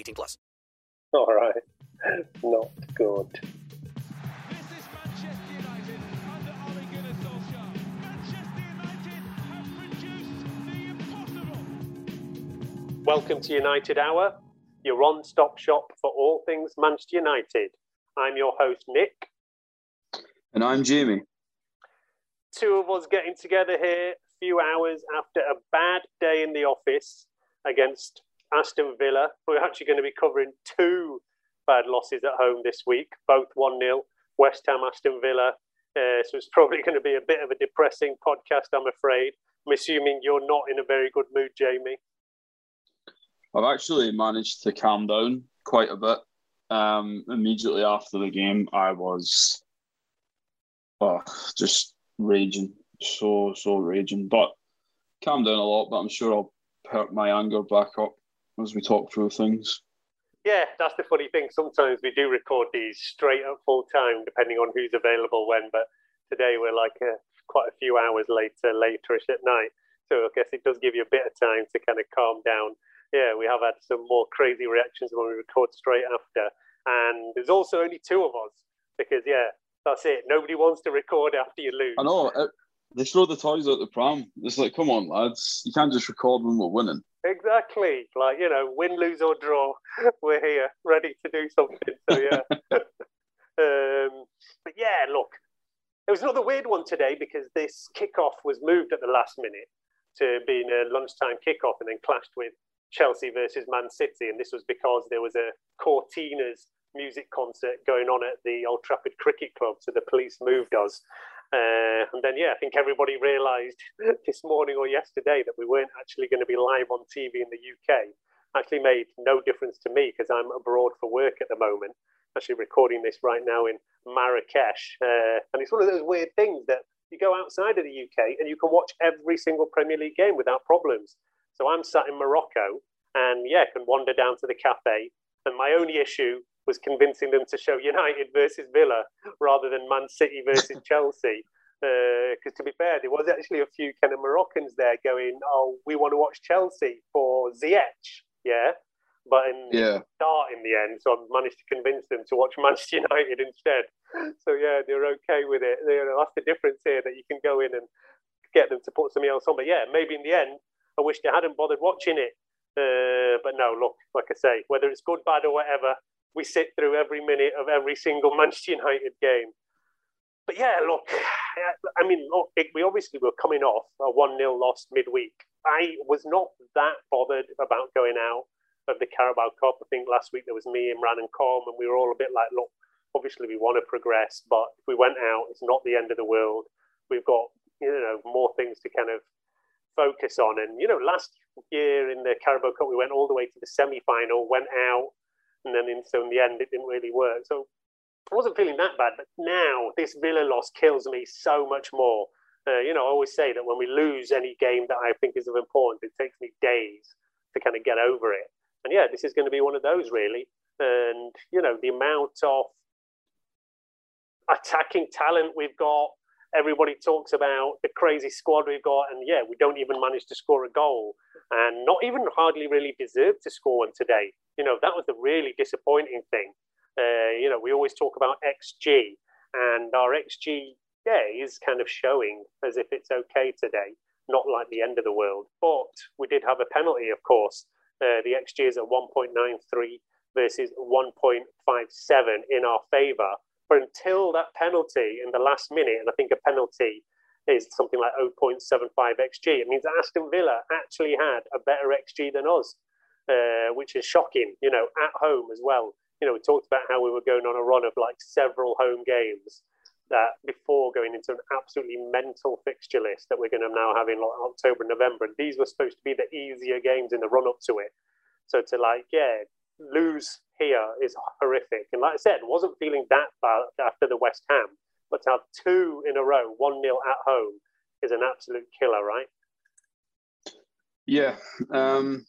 18 plus. All right. Not good. This is Manchester United under Ole Gunnar Solskjaer. Manchester United have produced the impossible. Welcome to United Hour, your one stop shop for all things Manchester United. I'm your host, Nik. And I'm Jamie. Two of us getting together here a few hours after a bad day in the office against Aston Villa. We're actually going to be covering two bad losses at home this week, both 1 0, West Ham, Aston Villa. Uh, so it's probably going to be a bit of a depressing podcast, I'm afraid. I'm assuming you're not in a very good mood, Jamie. I've actually managed to calm down quite a bit. Um, immediately after the game, I was oh, just raging, so so raging. But calmed down a lot. But I'm sure I'll perk my anger back up as we talk through things. Yeah, that's the funny thing. Sometimes we do record these straight up full time, depending on who's available when. But today we're like uh, quite a few hours later, laterish at night. So I guess it does give you a bit of time to kind of calm down. Yeah, we have had some more crazy reactions when we record straight after. And there's also only two of us because, yeah, that's it. Nobody wants to record after you lose. I know it, they throw the toys out the pram. It's like, come on, lads, you can't just record when we're winning. Exactly. Like, you know, win, lose, or draw, we're here ready to do something. So, yeah. um, but yeah, look, it was another weird one today because this kickoff was moved at the last minute to being a lunchtime kickoff and then clashed with Chelsea versus Man City. And this was because there was a Courteeners music concert going on at the Old Trafford Cricket Club. So the police moved us. Uh, and then, yeah, I think everybody realised this morning or yesterday that we weren't actually going to be live on TV in the UK. Actually, made no difference to me because I'm abroad for work at the moment. Actually, recording this right now in Marrakesh, uh, and it's one of those weird things that you go outside of the UK and you can watch every single Premier League game without problems. So I'm sat in Morocco, and yeah, can wander down to the cafe. And my only issue was convincing them to show United versus Villa rather than Man City versus Chelsea. Because uh, to be fair, there was actually a few kind of Moroccans there going, "Oh, we want to watch Chelsea for Ziyech," yeah. But in Yeah. start in the end, so I managed to convince them to watch Manchester United instead. So yeah, they're okay with it. You know, that's the difference here that you can go in and get them to put something else on. But yeah, maybe in the end, I wish they hadn't bothered watching it. Uh, but no, look, like I say, whether it's good, bad, or whatever, we sit through every minute of every single Manchester United game. But yeah, look, I mean, look, it, we obviously were coming off a 1 0 loss midweek. I was not that bothered about going out of the Carabao Cup. I think last week there was me, Imran, and Com, and we were all a bit like, look, obviously we want to progress, but if we went out, it's not the end of the world. We've got, you know, more things to kind of focus on. And, you know, last year in the Carabao Cup, we went all the way to the semi final, went out, and then in, so in the end, it didn't really work. So I wasn't feeling that bad. But now this Villa loss kills me so much more. Uh, you know, I always say that when we lose any game that I think is of importance, it takes me days to kind of get over it. and yeah, this is going to be one of those really. And you know, the amount of attacking talent we've got. Everybody talks about the crazy squad we've got, and yeah, we don't even manage to score a goal, and not even hardly really deserve to score one today. You know, that was the really disappointing thing. Uh, you know, we always talk about XG, and our XG, yeah, is kind of showing as if it's okay today, not like the end of the world. But we did have a penalty, of course. Uh, the XG is at 1.93 versus 1.57 in our favour. But until that penalty in the last minute, and I think a penalty is something like 0.75 xg, it means Aston Villa actually had a better xg than us, uh, which is shocking. You know, at home as well. You know, we talked about how we were going on a run of like several home games that before going into an absolutely mental fixture list that we're going to now have in like October, November, and these were supposed to be the easier games in the run up to it. So to like, yeah, lose here is horrific. And like I said, wasn't feeling that bad after the West Ham, but to have two in a row, one nil at home, is an absolute killer, right? Yeah. Um,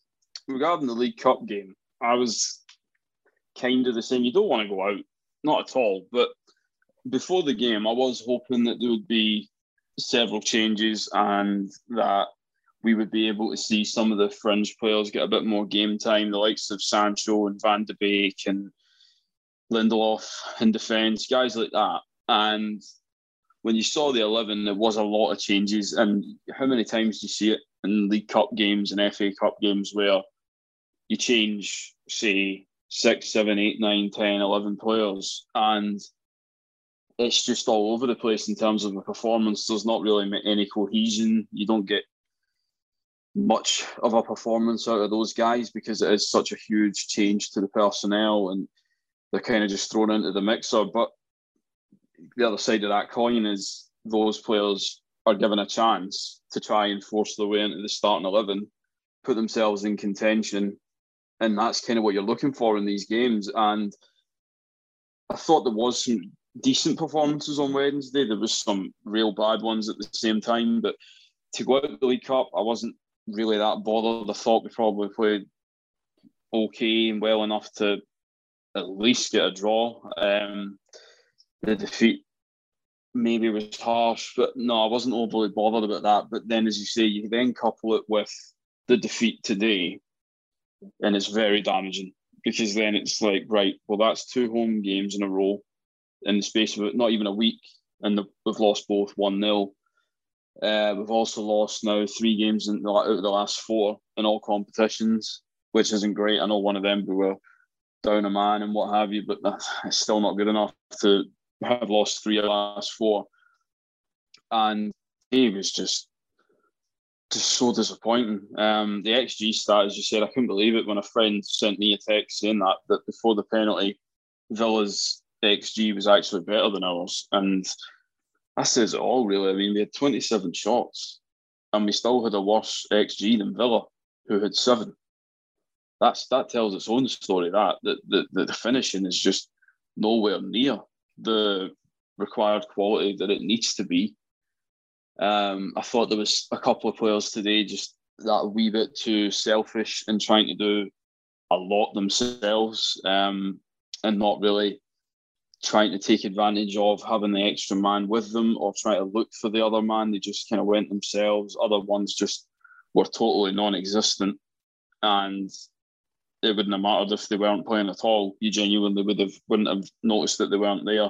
regarding the League Cup game, I was kind of the same. You don't want to go out, not at all. But before the game, I was hoping that there would be several changes and that we would be able to see some of the fringe players get a bit more game time, the likes of Sancho and Van de Beek and Lindelof in defence, guys like that. And when you saw the 11, there was a lot of changes. And how many times do you see it in League Cup games and FA Cup games where you change, say, six, seven, eight, nine, 10, 11 players, and it's just all over the place in terms of the performance. There's not really any cohesion. You don't get much of a performance out of those guys because it is such a huge change to the personnel and they're kind of just thrown into the mixer. But the other side of that coin is those players are given a chance to try and force their way into the starting 11, put themselves in contention. And that's kind of what you're looking for in these games. And I thought there was some decent performances on Wednesday. There was some real bad ones at the same time. But to go out the League Cup, I wasn't really that bothered. I thought we probably played okay and well enough to at least get a draw. Um, the defeat maybe was harsh, but no, I wasn't overly bothered about that. But then, as you say, you then couple it with the defeat today, and it's very damaging because then it's like, right, well, that's two home games in a row in the space of not even a week, and the, we've lost both 1 0. Uh, we've also lost now three games in the, out of the last four in all competitions, which isn't great. I know one of them we were down a man and what have you, but that's still not good enough to have lost three of the last four. And he was just just so disappointing. Um, the XG stat, as you said, I couldn't believe it when a friend sent me a text saying that that before the penalty, Villa's XG was actually better than ours, and that says it all, really. I mean, we had 27 shots and we still had a worse XG than Villa, who had seven. That's that tells its own story. That that the, the, finishing is just nowhere near the required quality that it needs to be. Um, I thought there was a couple of players today just that wee bit too selfish and trying to do a lot themselves um, and not really trying to take advantage of having the extra man with them or try to look for the other man. They just kind of went themselves. Other ones just were totally non-existent, and it wouldn't have mattered if they weren't playing at all. You genuinely would have wouldn't have noticed that they weren't there.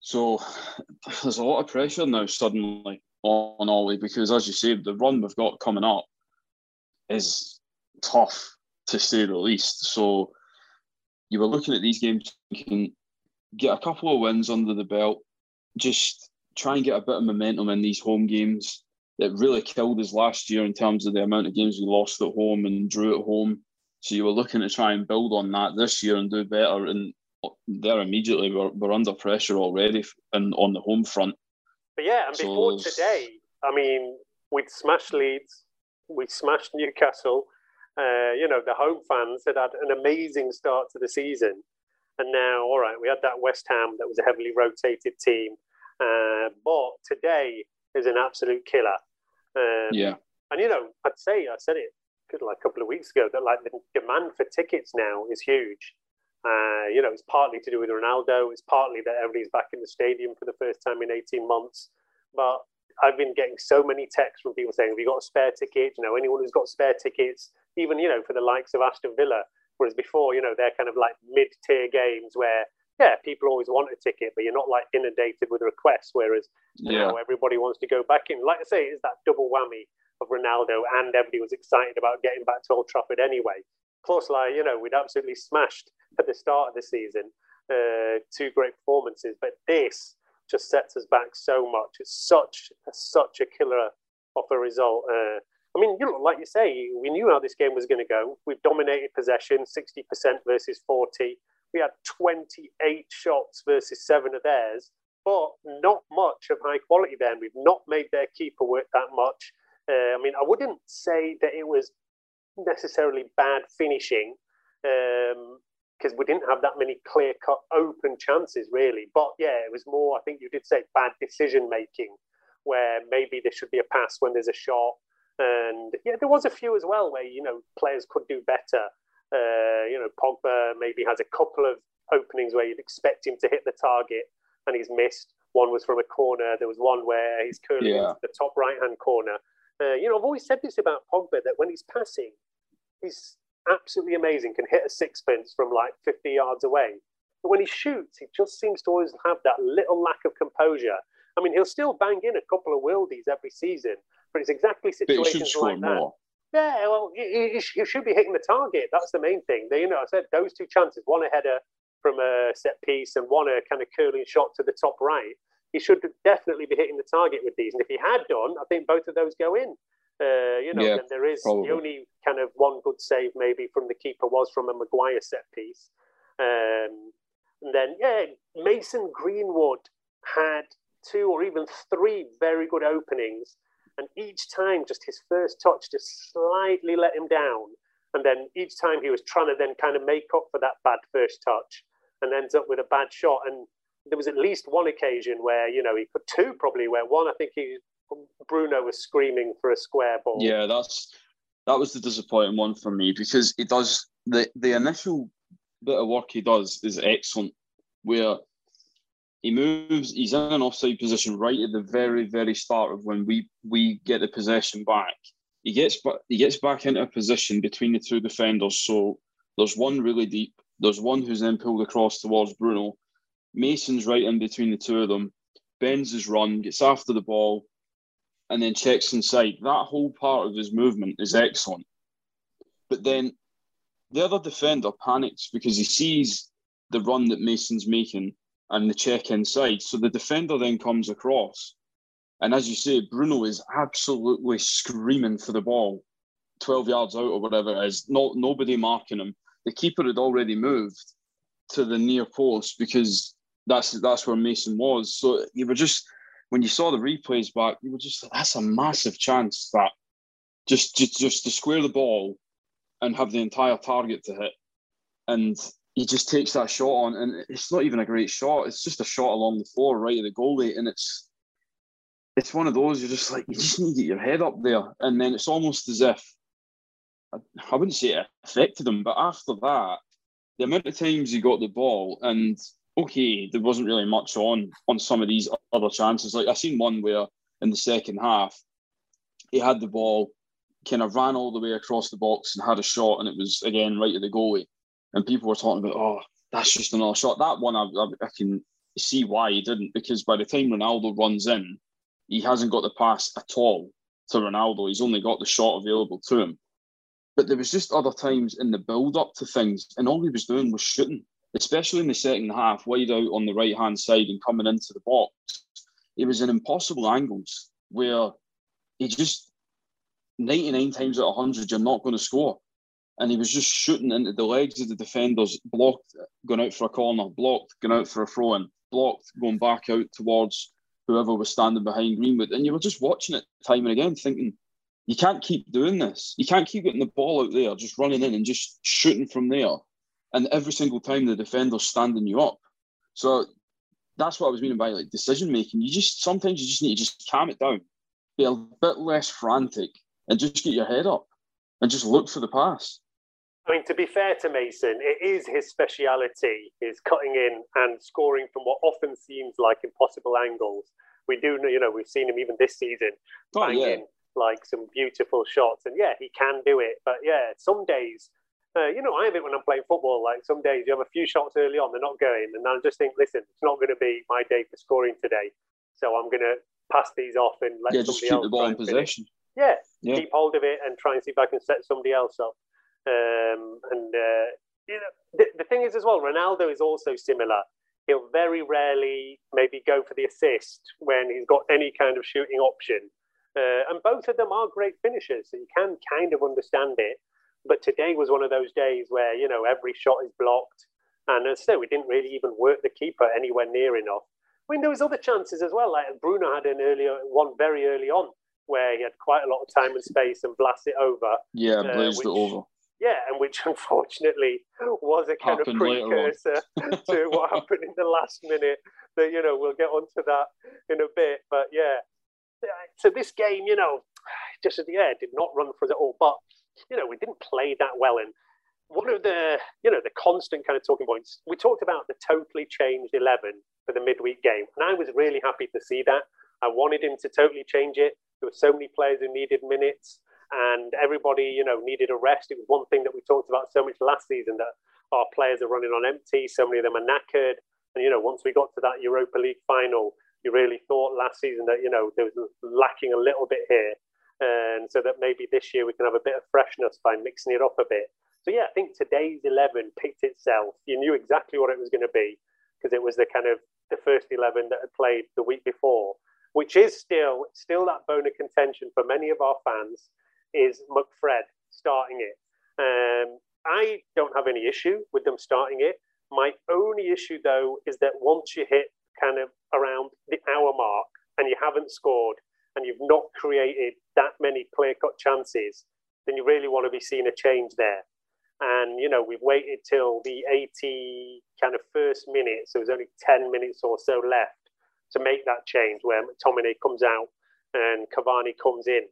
So there's a lot of pressure now suddenly on Ollie because, as you say, the run we've got coming up is tough to say the least. So you were looking at these games thinking, get a couple of wins under the belt, just try and get a bit of momentum in these home games. It really killed us last year in terms of the amount of games we lost at home and drew at home. So you were looking to try and build on that this year and do better. And there immediately we're, we're under pressure already and on the home front. But yeah, and before so today, I mean, we'd smashed Leeds, we smashed Newcastle. Uh, you know, the home fans had had an amazing start to the season. And now, all right, we had that West Ham that was a heavily rotated team. Uh, but today is an absolute killer. Um, yeah. And, you know, I'd say, I said it like a couple of weeks ago that like the demand for tickets now is huge. Uh, you know, it's partly to do with Ronaldo. It's partly that everybody's back in the stadium for the first time in 18 months. But I've been getting so many texts from people saying, "Have you got a spare ticket? You know, anyone who's got spare tickets, even you know, for the likes of Aston Villa." Whereas before, you know, they're kind of like mid-tier games where, yeah, people always want a ticket, but you're not like inundated with requests. Whereas Yeah. now everybody wants to go back in. Like I say, it's that double whammy of Ronaldo, and everybody was excited about getting back to Old Trafford anyway. Plus, like you know, we'd absolutely smashed at the start of the season. Uh, two great performances, but this just sets us back so much. It's such such a killer of a result. Uh, I mean, you know, like you say, we knew how this game was going to go. We've dominated possession, sixty percent versus forty. We had twenty-eight shots versus seven of theirs, but not much of high quality. Then we've not made their keeper work that much. Uh, I mean, I wouldn't say that it was necessarily bad finishing because we didn't have that many clear cut open chances, really. But yeah, it was more, I think you did say bad decision making, where maybe there should be a pass when there's a shot. And yeah, there was a few as well where, you know, players could do better. Uh, you know, Pogba maybe has a couple of openings where you'd expect him to hit the target and he's missed. One was from a corner. There was one where he's curling Yeah. into the top right hand corner. Uh, you know, I've always said this about Pogba that when he's passing, he's absolutely amazing, can hit a sixpence from like 50 yards away. But when he shoots, he just seems to always have that little lack of composure. I mean, he'll still bang in a couple of worldies every season, but it's exactly But he situations should score like that. more. Yeah, well, you, you, you should be hitting the target. That's the main thing. They, you know, I said those two chances, one a header from a set piece and one a kind of curling shot to the top right. He should definitely be hitting the target with these. And if he had done, I think both of those go in. Uh, you know, Yeah, then there is probably. the only kind of one good save maybe from the keeper was from a Maguire set piece. Um, and then, yeah, Mason Greenwood had two or even three very good openings. And each time, just his first touch just slightly let him down. And then each time he was trying to then kind of make up for that bad first touch and ends up with a bad shot. And there was at least one occasion where, you know, he put two probably, where one, I think he, Bruno was screaming for a square ball. Yeah, that's that was the disappointing one for me because he does the the initial bit of work he does is excellent, where he moves, he's in an offside position right at the very very start of when we we get the possession back. He gets back he gets back into a position between the two defenders. So there's one really deep. There's one who's then pulled across towards Bruno. Mason's right in between the two of them. Bends his run, gets after the ball, and then checks inside. That whole part of his movement is excellent. But then the other defender panics because he sees the run that Mason's making and the check inside. So the defender then comes across. And as you say, Bruno is absolutely screaming for the ball, 12 yards out or whatever it is. No, nobody marking him. The keeper had already moved to the near post because that's that's where Mason was. So you were just when you saw the replays back, you were just that's a massive chance that just just just to square the ball and have the entire target to hit. And he just takes that shot on, and it's not even a great shot. It's just a shot along the floor, right at the goalie, and it's it's one of those you're just like you just need to get your head up there, and then it's almost as if I, I wouldn't say it affected him, but after that, the amount of times he got the ball, and okay, there wasn't really much on on some of these other chances. Like I seen one where in the second half, he had the ball, kind of ran all the way across the box and had a shot, and it was again right at the goalie. And people were talking about, oh, that's just another shot. That one, I, I, I can see why he didn't, because by the time Ronaldo runs in, he hasn't got the pass at all to Ronaldo. He's only got the shot available to him. But there was just other times in the build up to things, and all he was doing was shooting, especially in the second half, wide out on the right hand side and coming into the box. It was in impossible angles where he just 99 times out of 100, you're not going to score. And he was just shooting into the legs of the defenders, blocked, going out for a corner, blocked, going out for a throw in, blocked, going back out towards whoever was standing behind Greenwood. And you were just watching it time and again, thinking, you can't keep doing this. You can't keep getting the ball out there, just running in and just shooting from there. And every single time the defender's standing you up. So that's what I was meaning by like decision making. You just sometimes you just need to just calm it down, be a bit less frantic, and just get your head up. and just look for the pass. I mean, to be fair to Mason, it is his speciality, is cutting in and scoring from what often seems like impossible angles. We do, know, you know, we've seen him even this season Oh, banging yeah. like some beautiful shots, and yeah, he can do it. But yeah, some days, uh, you know, I have it when I'm playing football. Like some days, you have a few shots early on, they're not going, and I just think, listen, it's not going to be my day for scoring today, so I'm going to pass these off and let Yeah, just somebody keep else the ball in possession. Yeah, Yeah. keep hold of it and try and see if I can set somebody else up. Um, and uh, you know, the, the thing is as well, Ronaldo is also similar. He'll very rarely maybe go for the assist when he's got any kind of shooting option. Uh, and both of them are great finishers, so you can kind of understand it. But today was one of those days where you know every shot is blocked, and as I say, we didn't really even work the keeper anywhere near enough. I mean, there was other chances as well. Like Bruno had an earlier one very early on where he had quite a lot of time and space and blasted it over. Yeah, Uh, blazed it over. Yeah, and which unfortunately was a kind Happened of precursor to what happened in the last minute. That you know we'll get onto that in a bit, but yeah. So this game, you know, just yeah, did not run for it all, but you know we didn't play that well. And one of the you know the constant kind of talking points we talked about the totally changed eleven for the midweek game, and I was really happy to see that. I wanted him to totally change it. There were so many players who needed minutes and everybody, you know, needed a rest. It was one thing that we talked about so much last season that our players are running on empty. So many of them are knackered. And, you know, once we got to that Europa League final, you really thought last season that, you know, there was lacking a little bit here. And so that maybe this year we can have a bit of freshness by mixing it up a bit. So, yeah, I think today's 11 picked itself. You knew exactly what it was going to be because it was the kind of the first 11 that had played the week before, which is still still that bone of contention for many of our fans is McFred starting it. Um, I don't have any issue with them starting it. My only issue, though, is that once you hit kind of around the hour mark and you haven't scored and you've not created that many clear cut chances, then you really want to be seeing a change there. And, you know, we've waited till the 80 kind of first minute, so there's only 10 minutes or so left to make that change where McTominay comes out and Cavani comes in.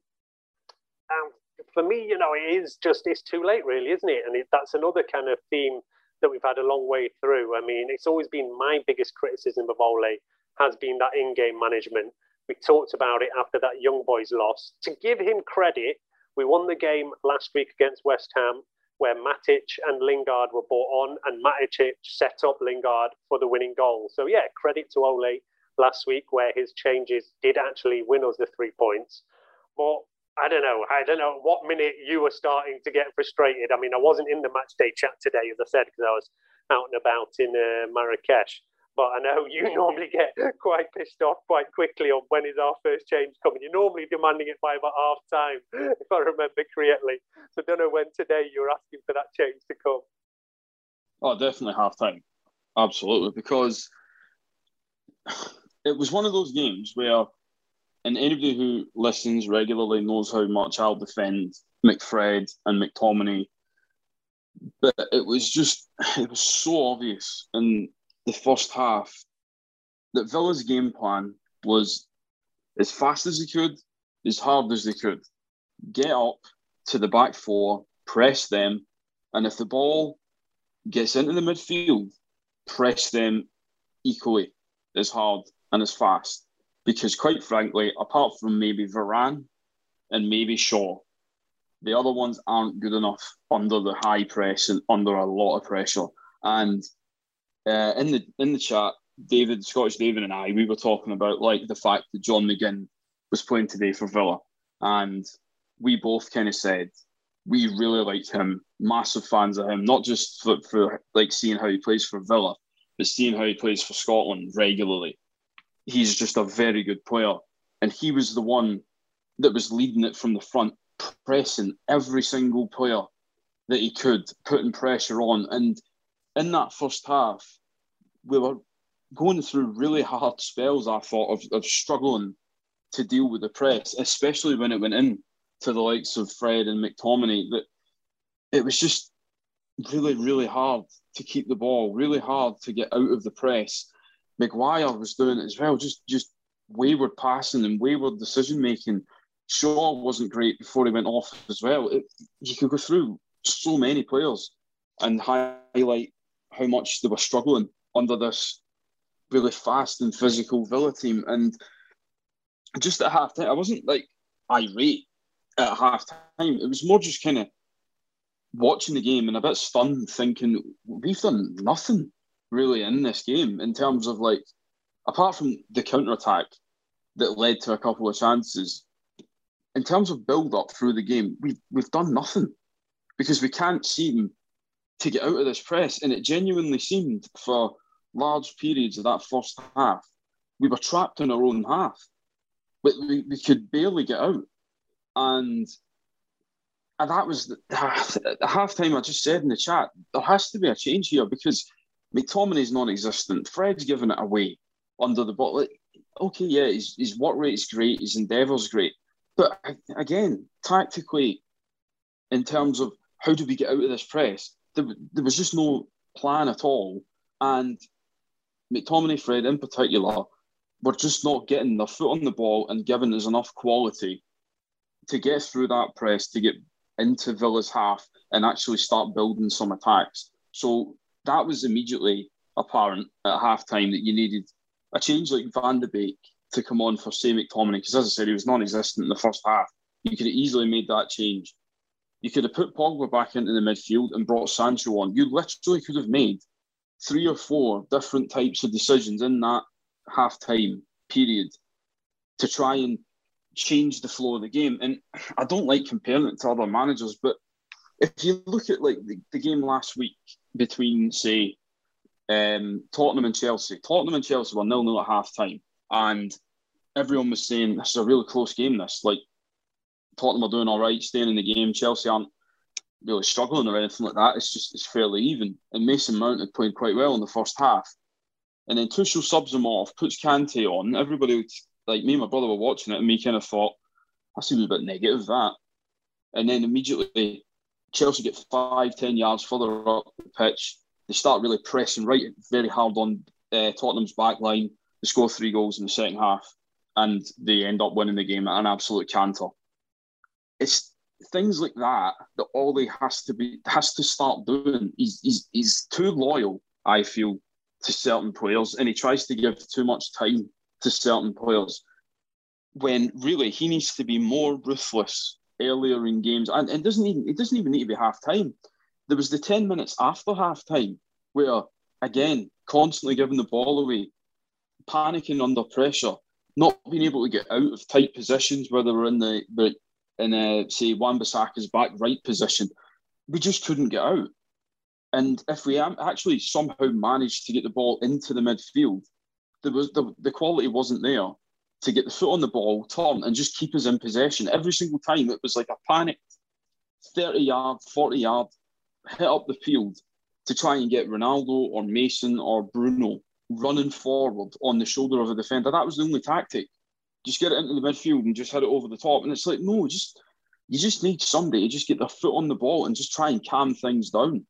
Um, for me, you know, it is just it's too late, really, isn't it? And it, that's another kind of theme that we've had a long way through. I mean, it's always been my biggest criticism of Ole has been that in-game management. We talked about it after that young boys loss. To give him credit, we won the game last week against West Ham, where Matic and Lingard were brought on, and Matic set up Lingard for the winning goal. So yeah, credit to Ole last week, where his changes did actually win us the three points. But I don't know. I don't know what minute you were starting to get frustrated. I mean, I wasn't in the match day chat today, as I said, because I was out and about in uh, Marrakesh. But I know you normally get quite pissed off quite quickly on when is our first change coming. You're normally demanding it by about half time, if I remember correctly. So I don't know when today you're asking for that change to come. Oh, definitely half time. Absolutely. Because it was one of those games where, and anybody who listens regularly knows how much I'll defend McFred and McTominay. But it was just, it was so obvious in the first half that Villa's game plan was as fast as they could, as hard as they could, get up to the back four, press them, and if the ball gets into the midfield, press them equally as hard and as fast. Because quite frankly, apart from maybe Varane and maybe Shaw, the other ones aren't good enough under the high press and under a lot of pressure. And uh, in the in the chat, David, Scottish David, and I, we were talking about like the fact that John McGinn was playing today for Villa, and we both kind of said we really like him, massive fans of him, not just for, for like seeing how he plays for Villa, but seeing how he plays for Scotland regularly. He's just a very good player, and he was the one that was leading it from the front, pressing every single player that he could, putting pressure on, and in that first half, we were going through really hard spells, I thought, of, of struggling to deal with the press, especially when it went in to the likes of Fred and McTominay, that it was just really, really hard to keep the ball, really hard to get out of the press. Maguire was doing it as well, just just wayward passing and wayward decision making Shaw wasn't great before he went off as well. It, you could go through so many players and highlight how much they were struggling under this really fast and physical Villa team. And just at half time, I wasn't like irate at half time. It was more just kind of watching the game and a bit stunned, thinking we've done nothing really in this game in terms of like, apart from the counter attack that led to a couple of chances. In terms of build up through the game, we've we've done nothing because we can't seem to get out of this press, and it genuinely seemed for large periods of that first half we were trapped in our own half. We, we, we could barely get out, and and that was the, the half time I just said in the chat. There has to be a change here because McTominay's non-existent. Fred's giving it away under the ball. Okay, yeah, his, his work rate is great. His endeavour's great, but again, tactically, in terms of how do we get out of this press, there, there was just no plan at all. And McTominay, Fred in particular, were just not getting their foot on the ball and giving us enough quality to get through that press to get into Villa's half and actually start building some attacks. So that was immediately apparent at halftime that you needed a change like Van de Beek to come on for say McTominay, because as I said, he was non existent in the first half. You could have easily made that change. You could have put Pogba back into the midfield and brought Sancho on. You literally could have made three or four different types of decisions in that half time period to try and change the flow of the game. And I don't like comparing it to other managers, but if you look at like the, the game last week between say um, Tottenham and Chelsea, Tottenham and Chelsea were nil nil at half time, and everyone was saying this is a really close game. This like Tottenham are doing all right, staying in the game. Chelsea aren't really struggling or anything like that. It's just it's fairly even. And Mason Mount had played quite well in the first half. And then Tuchel subs him off, puts Kante on. Everybody, like me and my brother were watching it, and me kind of thought, that seems a bit negative, that. And then immediately, Chelsea get five, ten yards further up the pitch. They start really pressing right very hard on uh, Tottenham's back line. They score three goals in the second half, and they end up winning the game at an absolute canter. It's things like that that Ollie has to be has to start doing. He's, he's, he's too loyal, I feel, to certain players, and he tries to give too much time to certain players. When really he needs to be more ruthless earlier in games, and, and doesn't even it doesn't even need to be half time. There was the ten minutes after half time where again constantly giving the ball away, panicking under pressure, not being able to get out of tight positions where they were in the, in a, say Wan-Bissaka's back right position. We just couldn't get out. And if we actually somehow managed to get the ball into the midfield, there was the, the quality wasn't there to get the foot on the ball, turn, and just keep us in possession. Every single time it was like a panicked 30 yard, 40 yard hit up the field to try and get Ronaldo or Mason or Bruno running forward on the shoulder of a defender. That was the only tactic just get it into the midfield and just hit it over the top. And it's like, no, just you just need somebody to just get their foot on the ball and just try and calm things down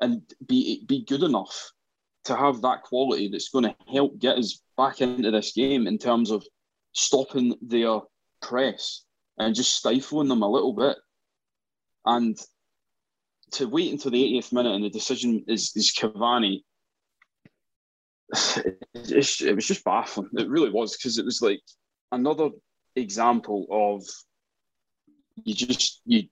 and be be good enough to have that quality that's going to help get us back into this game in terms of stopping their press and just stifling them a little bit. And to wait until the 80th minute and the decision is, is Cavani, it was just baffling. It really was because it was like another example of you just you,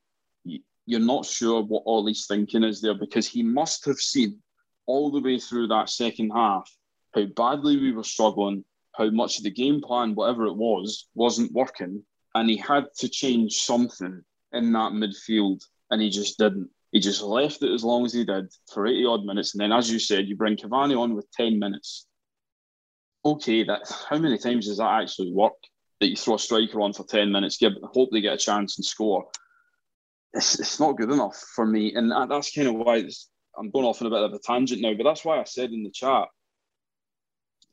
you you're not sure what Ollie's thinking is there because he must have seen all the way through that second half how badly we were struggling, how much of the game plan, whatever it was, wasn't working, and he had to change something in that midfield, and he just didn't. He just left it as long as he did for 80 odd minutes, and then, as you said, you bring Cavani on with 10 minutes. Okay, that how many times does that actually work? that you throw a striker on for 10 minutes, give hope they get a chance and score. It's, it's not good enough for me. And that's kind of why I'm going off on a bit of a tangent now, but that's why I said in the chat,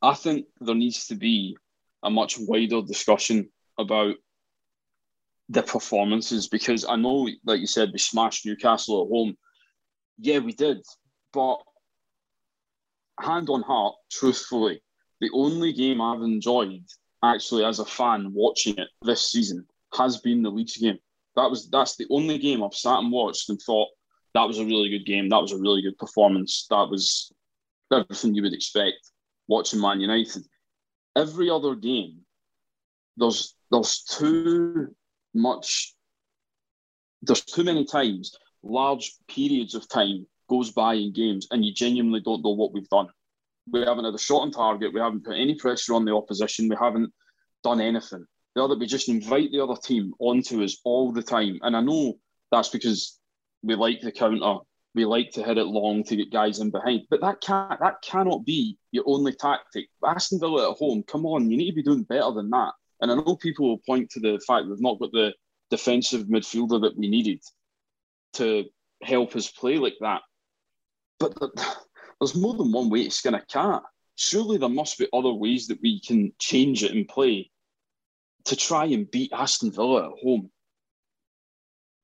I think there needs to be a much wider discussion about the performances because I know, like you said, we smashed Newcastle at home. Yeah, we did. But hand on heart, truthfully, the only game I've enjoyed actually as a fan watching it this season has been the Leeds game. That was that's the only game I've sat and watched and thought that was a really good game. That was a really good performance. That was everything you would expect watching Man United. Every other game, there's there's too much. There's too many times, large periods of time goes by in games, and you genuinely don't know what we've done. We haven't had a shot on target. We haven't put any pressure on the opposition. We haven't done anything. The other, we just invite the other team onto us all the time. And I know that's because we like the counter. We like to hit it long to get guys in behind. But that can't that cannot be your only tactic. Aston Villa at home, come on, you need to be doing better than that. And I know people will point to the fact we've not got the defensive midfielder that we needed to help us play like that. But there's more than one way to skin a cat. Surely there must be other ways that we can change it and play to try and beat Aston Villa at home.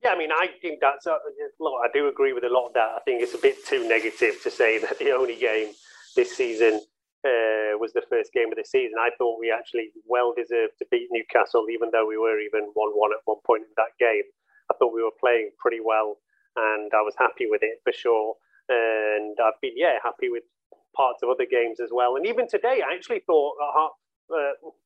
Yeah, I mean, I think that's a, look. I do agree with a lot of that. I think it's a bit too negative to say that the only game this season uh, was the first game of the season. I thought we actually well deserved to beat Newcastle, even though we were even one-one at one point in that game. I thought we were playing pretty well, and I was happy with it for sure. And I've been yeah happy with parts of other games as well. And even today, I actually thought uh,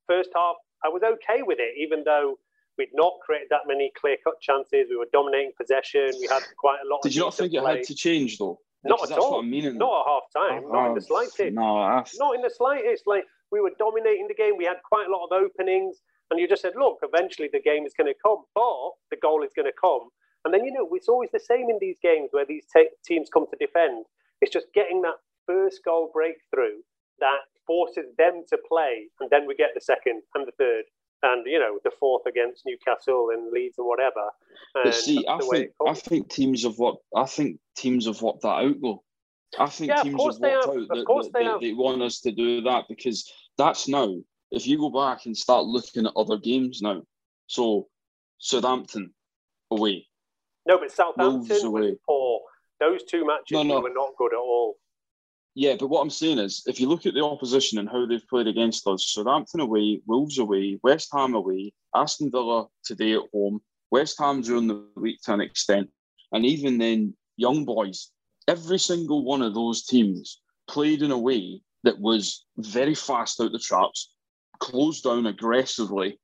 first half I was okay with it, even though we'd not created that many clear cut chances. We were dominating possession. We had quite a lot. Did you not think it had to change though? Not at all. Not at half time. Oh, not in the oh, slightest. No, that's... not in the slightest. Like we were dominating the game. We had quite a lot of openings, and you just said, "Look, eventually the game is going to come, but the goal is going to come." And then you know it's always the same in these games where these te- teams come to defend. It's just getting that first goal breakthrough that forces them to play, and then we get the second and the third and you know the fourth against Newcastle and Leeds and whatever. And But see, I think I think teams have worked. I think teams have worked that out though. I think Yeah, teams have they worked have. out Of that, that- they have. they want us to do that because that's now. If you go back and start looking at other games now, so Southampton away, no, but Southampton away. poor. Those two matches No, no. were not good at all. Yeah, but what I'm saying is, if you look at the opposition and how they've played against us, Southampton away, Wolves away, West Ham away, Aston Villa today at home, West Ham during the week to an extent, and even then, young boys, every single one of those teams played in a way that was very fast out the traps, closed down aggressively.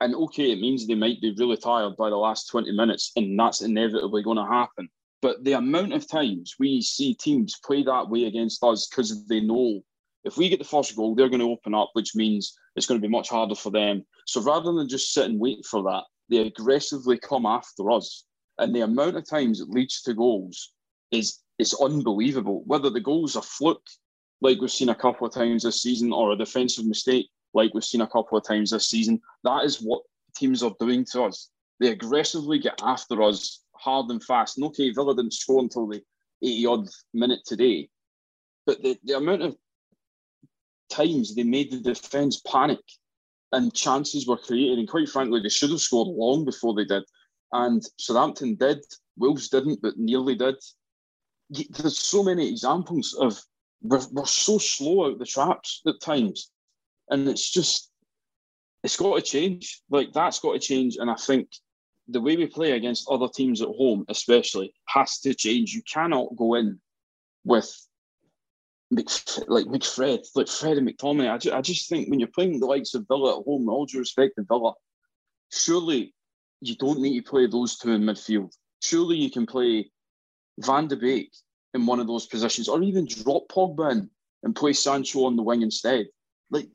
And okay, it means they might be really tired by the last 20 minutes, and that's inevitably going to happen. But the amount of times we see teams play that way against us because they know if we get the first goal, they're going to open up, which means it's going to be much harder for them. So rather than just sit and wait for that, they aggressively come after us. And the amount of times it leads to goals is is unbelievable. Whether the goals are fluke, like we've seen a couple of times this season, or a defensive mistake, like we've seen a couple of times this season, that is what teams are doing to us. They aggressively get after us hard and fast. And okay, Villa didn't score until the 80 odd minute today, but the, the amount of times they made the defence panic and chances were created, and quite frankly, they should have scored long before they did. And Southampton did, Wolves didn't, but nearly did. There's so many examples of we're, we're so slow out the traps at times, and it's just it's got to change. Like that's got to change, and I think the way we play against other teams at home, especially, has to change. You cannot go in with like McFred, like Fred and McTominay. I, ju- I just think when you're playing the likes of Villa at home, all due respect to Villa, surely you don't need to play those two in midfield. Surely you can play Van de Beek in one of those positions, or even drop Pogba in and play Sancho on the wing instead. Like,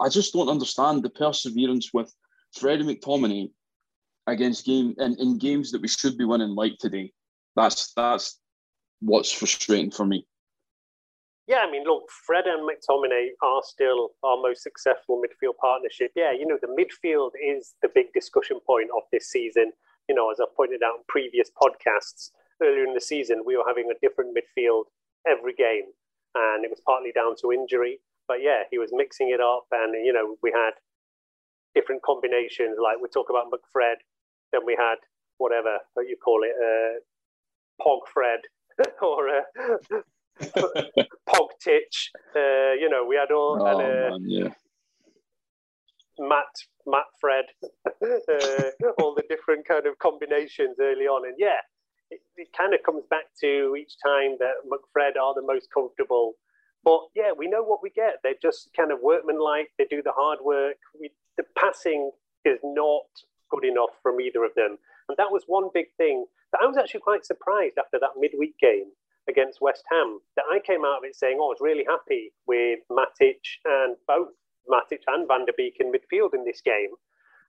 I just don't understand the perseverance with Fred and McTominay against game in, in games that we should be winning, like today. That's that's what's frustrating for me. Yeah, I mean, look, Fred and McTominay are still our most successful midfield partnership. Yeah, you know, the midfield is the big discussion point of this season. You know, as I pointed out in previous podcasts earlier in the season, we were having a different midfield every game, and it was partly down to injury. But yeah, he was mixing it up, and you know, we had different combinations. Like we talk about McFred, then we had whatever what you call it, uh, Pog Fred, or uh, Pog Titch. Uh, you know, we had all. Oh and, uh, man, yeah. Matt, Matt, Fred, uh, all the different kind of combinations early on, and yeah, it, it kind of comes back to each time that McFred are the most comfortable. But yeah, we know what we get. They're just kind of workmanlike. They do the hard work. We, the passing is not good enough from either of them, and that was one big thing that I was actually quite surprised after that midweek game against West Ham that I came out of it saying, "Oh, I was really happy with Matic and both Matic and Van der Beek in midfield in this game."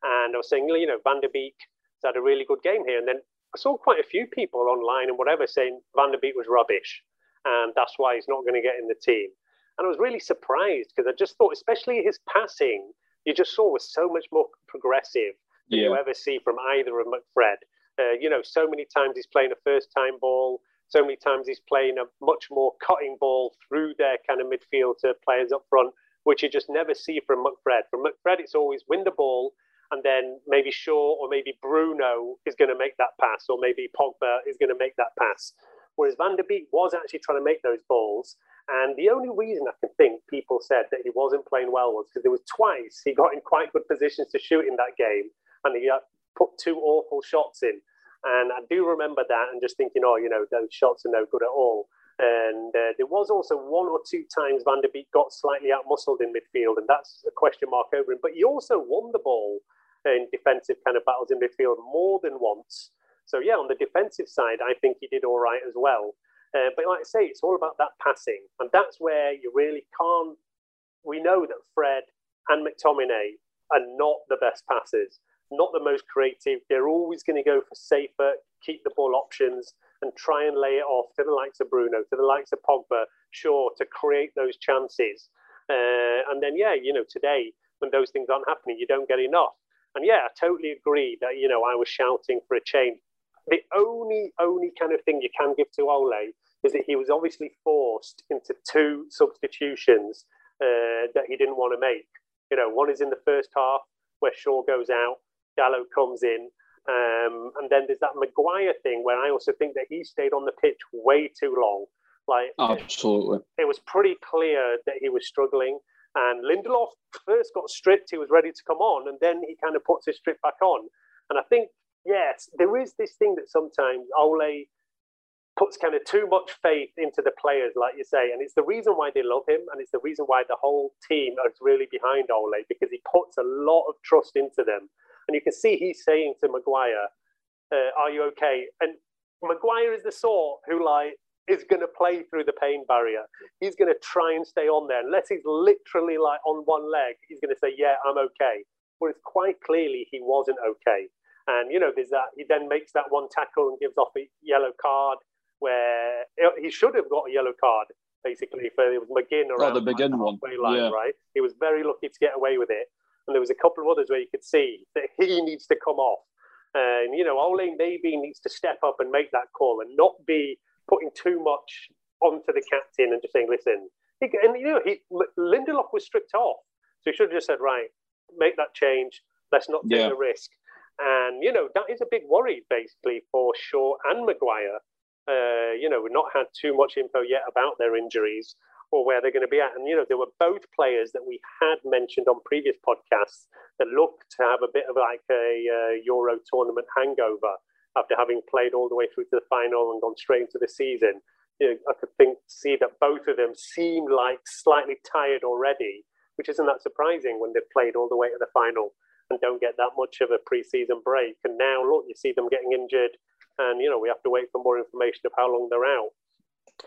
And I was saying, you know, Van der Beek had a really good game here, and then I saw quite a few people online and whatever saying Van der Beek was rubbish, and that's why he's not going to get in the team. And I was really surprised because I just thought, especially his passing, you just saw was so much more progressive than Yeah. you ever see from either of McFred. Uh, you know, so many times he's playing a first time ball. So many times he's playing a much more cutting ball through their kind of midfield to players up front, which you just never see from McFred. From McFred, it's always win the ball, and then maybe Shaw or maybe Bruno is going to make that pass, or maybe Pogba is going to make that pass. Whereas Van der Beek was actually trying to make those balls. And the only reason I can think people said that he wasn't playing well was because there was twice he got in quite good positions to shoot in that game, and he put two awful shots in. And I do remember that and just thinking, oh, you know, those shots are no good at all. And uh, there was also one or two times Van der Beek got slightly outmuscled in midfield, and that's a question mark over him. But he also won the ball in defensive kind of battles in midfield more than once. So, yeah, on the defensive side, I think he did all right as well. Uh, but like I say, it's all about that passing. And that's where you really can't. We know that Fred and McTominay are not the best passers, not the most creative. They're always going to go for safer, keep the ball options, and try and lay it off to the likes of Bruno, to the likes of Pogba, sure, to create those chances. Uh, and then, yeah, you know, today, when those things aren't happening, you don't get enough. And yeah, I totally agree that, you know, I was shouting for a change. The only, only kind of thing you can give to Ole is that he was obviously forced into two substitutions uh, that he didn't want to make. You know, one is in the first half where Shaw goes out, Dalot comes in, um, and then there's that Maguire thing where I also think that he stayed on the pitch way too long. Like Absolutely. it was pretty clear that he was struggling. And Lindelof first got stripped, he was ready to come on, and then he kind of puts his strip back on. And I think, yes, there is this thing that sometimes Ole puts kind of too much faith into the players, like you say. And it's the reason why they love him, and it's the reason why the whole team is really behind Ole, because he puts a lot of trust into them. And you can see he's saying to Maguire, uh, Are you okay? And Maguire is the sort who, like, is going to play through the pain barrier. He's going to try and stay on there. Unless he's literally like on one leg, he's going to say, Yeah, I'm okay. Whereas quite clearly he wasn't okay. And, you know, there's that, he then makes that one tackle and gives off a yellow card where he should have got a yellow card, basically, for it was McGinn around the McGinn one, line, yeah. right? He was very lucky to get away with it. And there was a couple of others where you could see that he needs to come off. And, you know, Ole maybe needs to step up and make that call and not be putting too much onto the captain and just saying, listen, he, and, you know, he, Lindelof was stripped off. So he should have just said, right, make that change. Let's not take Yeah. the risk. And, you know, that is a big worry, basically, for Shaw and Maguire. Uh, you know, we've not had too much info yet about their injuries or where they're going to be at. And, you know, there were both players that we had mentioned on previous podcasts that looked to have a bit of like a uh, Euro tournament hangover after having played all the way through to the final and gone straight into the season. You know, I could think see that both of them seem like slightly tired already, which isn't that surprising when they've played all the way to the final and don't get that much of a pre-season break. And now look, you see them getting injured, and you know we have to wait for more information of how long they're out.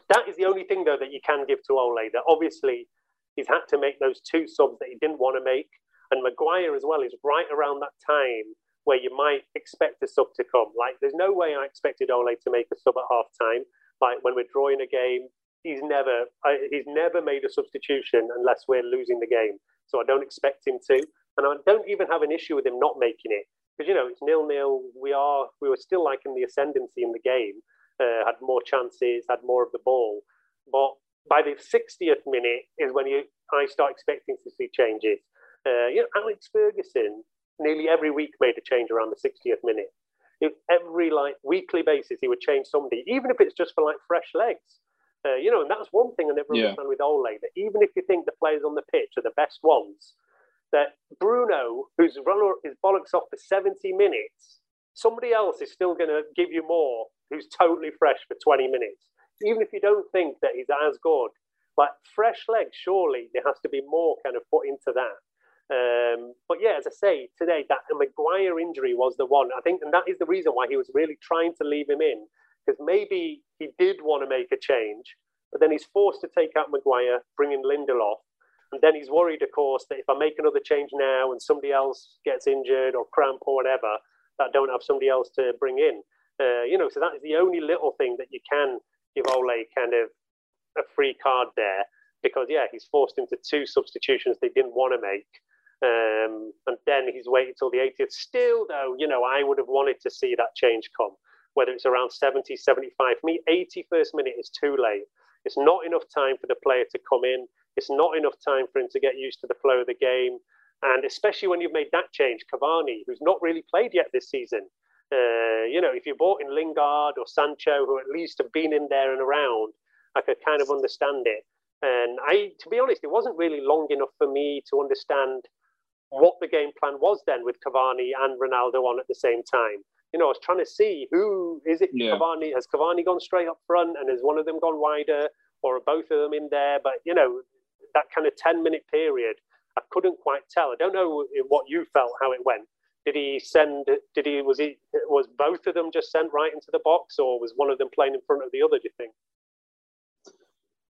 That is the only thing though that you can give to Ole. That obviously he's had to make those two subs that he didn't want to make, and Maguire as well is right around that time where you might expect a sub to come. Like there's no way I expected Ole to make a sub at half time. Like when we're drawing a game, he's never he's never made a substitution unless we're losing the game. So I don't expect him to, and I don't even have an issue with him not making it because you know it's nil nil. We are we were still like in the ascendancy in the game, uh, had more chances, had more of the ball, but by the 60th minute is when you I start expecting to see changes. Uh, you know, Alex Ferguson nearly every week made a change around the 60th minute. If every like weekly basis he would change somebody, even if it's just for like fresh legs. Uh, you know, and that's one thing I never Yeah. understand with Ole that even if you think the players on the pitch are the best ones, that Bruno, who's run his bollocks off for 70 minutes, somebody else is still going to give you more who's totally fresh for 20 minutes. Even if you don't think that he's as good, but fresh legs, surely there has to be more kind of put into that. Um, but yeah, as I say, today that Maguire injury was the one. I think, and that is the reason why he was really trying to leave him in, because maybe he did want to make a change, but then he's forced to take out Maguire, bring in Lindelof, and then he's worried, of course, that if I make another change now and somebody else gets injured or cramp or whatever, that I don't have somebody else to bring in. Uh, you know, so that is the only little thing that you can give Ole kind of a free card there because yeah, he's forced into two substitutions they didn't want to make. Um, and then he's waited till the 80th. Still, though, you know, I would have wanted to see that change come, whether it's around 70, 75. For me, 81st minute is too late. It's not enough time for the player to come in. It's not enough time for him to get used to the flow of the game. And especially when you've made that change, Cavani, who's not really played yet this season. Uh, you know, if you bought in Lingard or Sancho, who at least have been in there and around, I could kind of understand it. And I, to be honest, it wasn't really long enough for me to understand what the game plan was then with Cavani and Ronaldo on at the same time. You know, I was trying to see who is it Yeah. Cavani has Cavani gone straight up front and has one of them gone wider or are both of them in there? But you know, that kind of 10 minute period, I couldn't quite tell. I don't know what you felt how it went. Did he send did he was he was both of them just sent right into the box or was one of them playing in front of the other, do you think?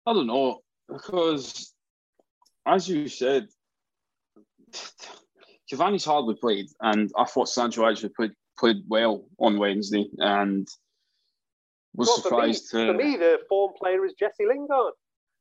I don't know because, as you said, Cavani's hardly played, and I thought Sancho actually played played well on Wednesday, and was Well, for me, surprised to for me, the form player is Jesse Lingard.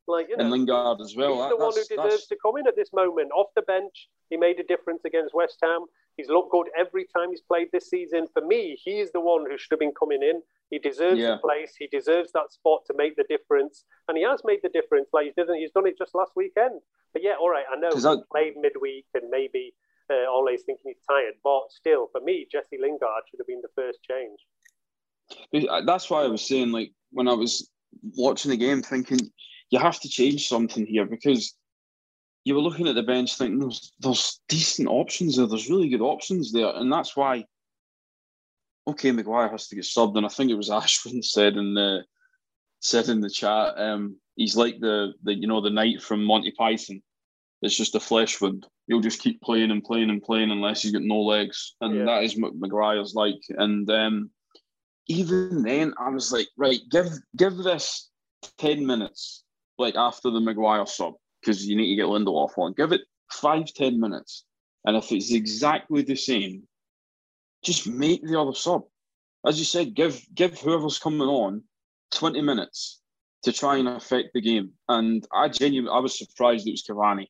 Like you know, and Lingard as well. he's That- the one who deserves that's- to come in at this moment. Off the bench, he made a difference against West Ham. He's looked good every time he's played this season. For me, he is the one who should have been coming in. He deserves Yeah. the place. He deserves that spot to make the difference, and he has made the difference. Like he didn't, he's done it just last weekend. But yeah, all right, I know he I- played midweek, and maybe uh, Ole's thinking he's tired. But still, for me, Jesse Lingard should have been the first change. That's why I was saying, like, when I was watching the game, thinking you have to change something here because you were looking at the bench thinking there's, there's decent options there, there's really good options there. And that's why, okay, Maguire has to get subbed. And I think it was Ashwin said in the said in the chat, um, he's like the, the you know, the knight from Monty Python. It's just a flesh wound. He'll just keep playing and playing and playing unless he's got no legs. And Yeah. that is what Maguire's like. And um, even then, I was like, right, give give this ten minutes, like after the Maguire sub, because you need to get Lindelof on. Give it five ten minutes, and if it's exactly the same, just make the other sub. As you said, give give whoever's coming on twenty minutes to try and affect the game. And I genuinely, I was surprised it was Cavani.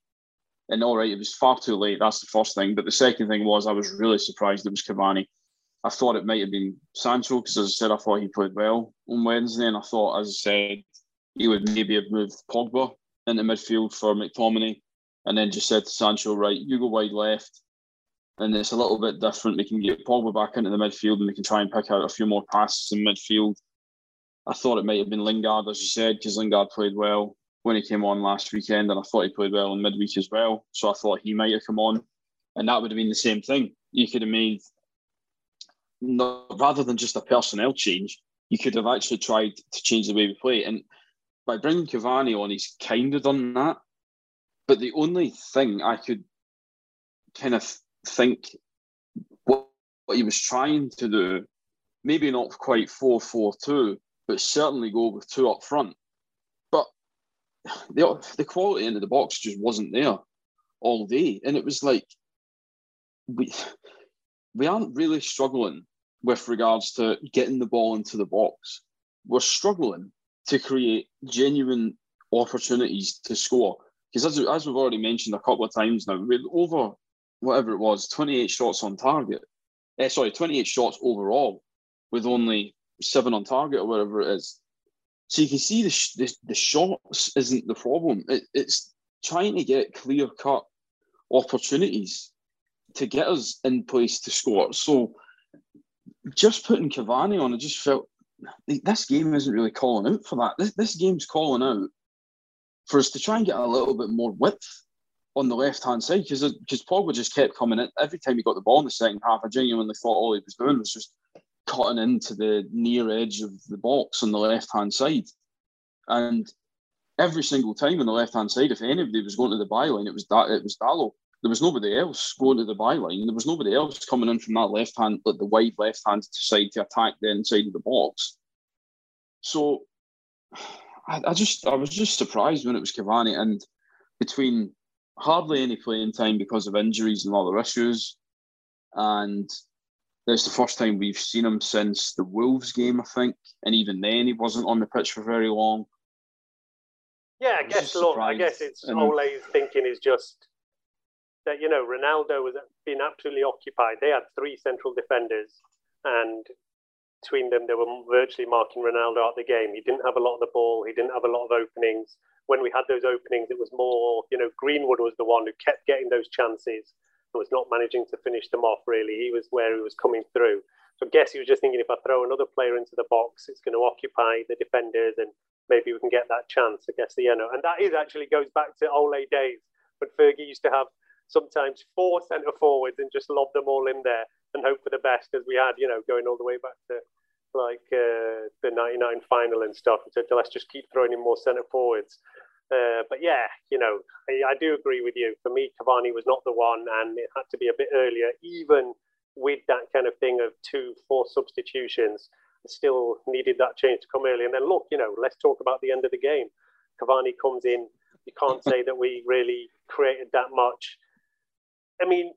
And all right, it was far too late. That's the first thing. But the second thing was I was really surprised it was Cavani. I thought it might have been Sancho because, as I said, I thought he played well on Wednesday, and I thought, as I said, he would maybe have moved Pogba into midfield for McTominay, and then just said to Sancho, "Right, you go wide left." And it's a little bit different. We can get Pogba back into the midfield, and we can try and pick out a few more passes in midfield. I thought it might have been Lingard, as you said, because Lingard played well when he came on last weekend, and I thought he played well in midweek as well. So I thought he might have come on, and that would have been the same thing. You could have made rather than just a personnel change, you could have actually tried to change the way we play. And by bringing Cavani on, he's kind of done that. But the only thing I could kind of think what, what he was trying to do, maybe not quite 4 4 2, but certainly go with two up front. But the, the quality into the box just wasn't there all day. And it was like, we, we aren't really struggling with regards to getting the ball into the box. We're struggling to create genuine opportunities to score. Because as, as we've already mentioned a couple of times now, with over whatever it was, 28 shots on target. Eh, sorry, 28 shots overall, with only seven on target or whatever it is. So you can see the, sh- the, the shots isn't the problem. It, it's trying to get clear cut opportunities to get us in place to score. So just putting Cavani on, I just felt this game isn't really calling out for that. This, this game's calling out for us to try and get a little bit more width on the left hand side because because Pogba just kept coming in every time he got the ball in the second half. I genuinely thought all he was doing was just cutting into the near edge of the box on the left hand side, and every single time on the left hand side, if anybody was going to the byline, it was that it was Dalot. There was nobody else going to the byline. There was nobody else coming in from that left hand, like the wide left hand side to attack the inside of the box. So I, I just I was just surprised when it was Cavani and between hardly any playing time because of injuries and other issues. And it's the first time we've seen him since the Wolves game, I think. And even then, he wasn't on the pitch for very long. Yeah, I guess look, I guess it's And- Ole's thinking is just that you know Ronaldo was being absolutely occupied. They had three central defenders, and between them they were virtually marking Ronaldo out the game. He didn't have a lot of the ball. He didn't have a lot of openings. When we had those openings, it was more you know Greenwood was the one who kept getting those chances and was not managing to finish them off. Really, he was where he was coming through. So I guess he was just thinking if I throw another player into the box, it's going to occupy the defenders and maybe we can get that chance. I guess you know, and that is actually goes back to Ole days when Fergie used to have sometimes four centre forwards and just lob them all in there and hope for the best, as we had, you know, going all the way back to like uh, the '99 final and stuff. And so let's just keep throwing in more centre forwards. Uh, but yeah, you know, I, I do agree with you. For me, Cavani was not the one, and it had to be a bit earlier, even with that kind of thing of two, four substitutions still needed that change to come early. And then look, you know, let's talk about the end of the game. Cavani comes in. You can't say that we really created that much. I mean,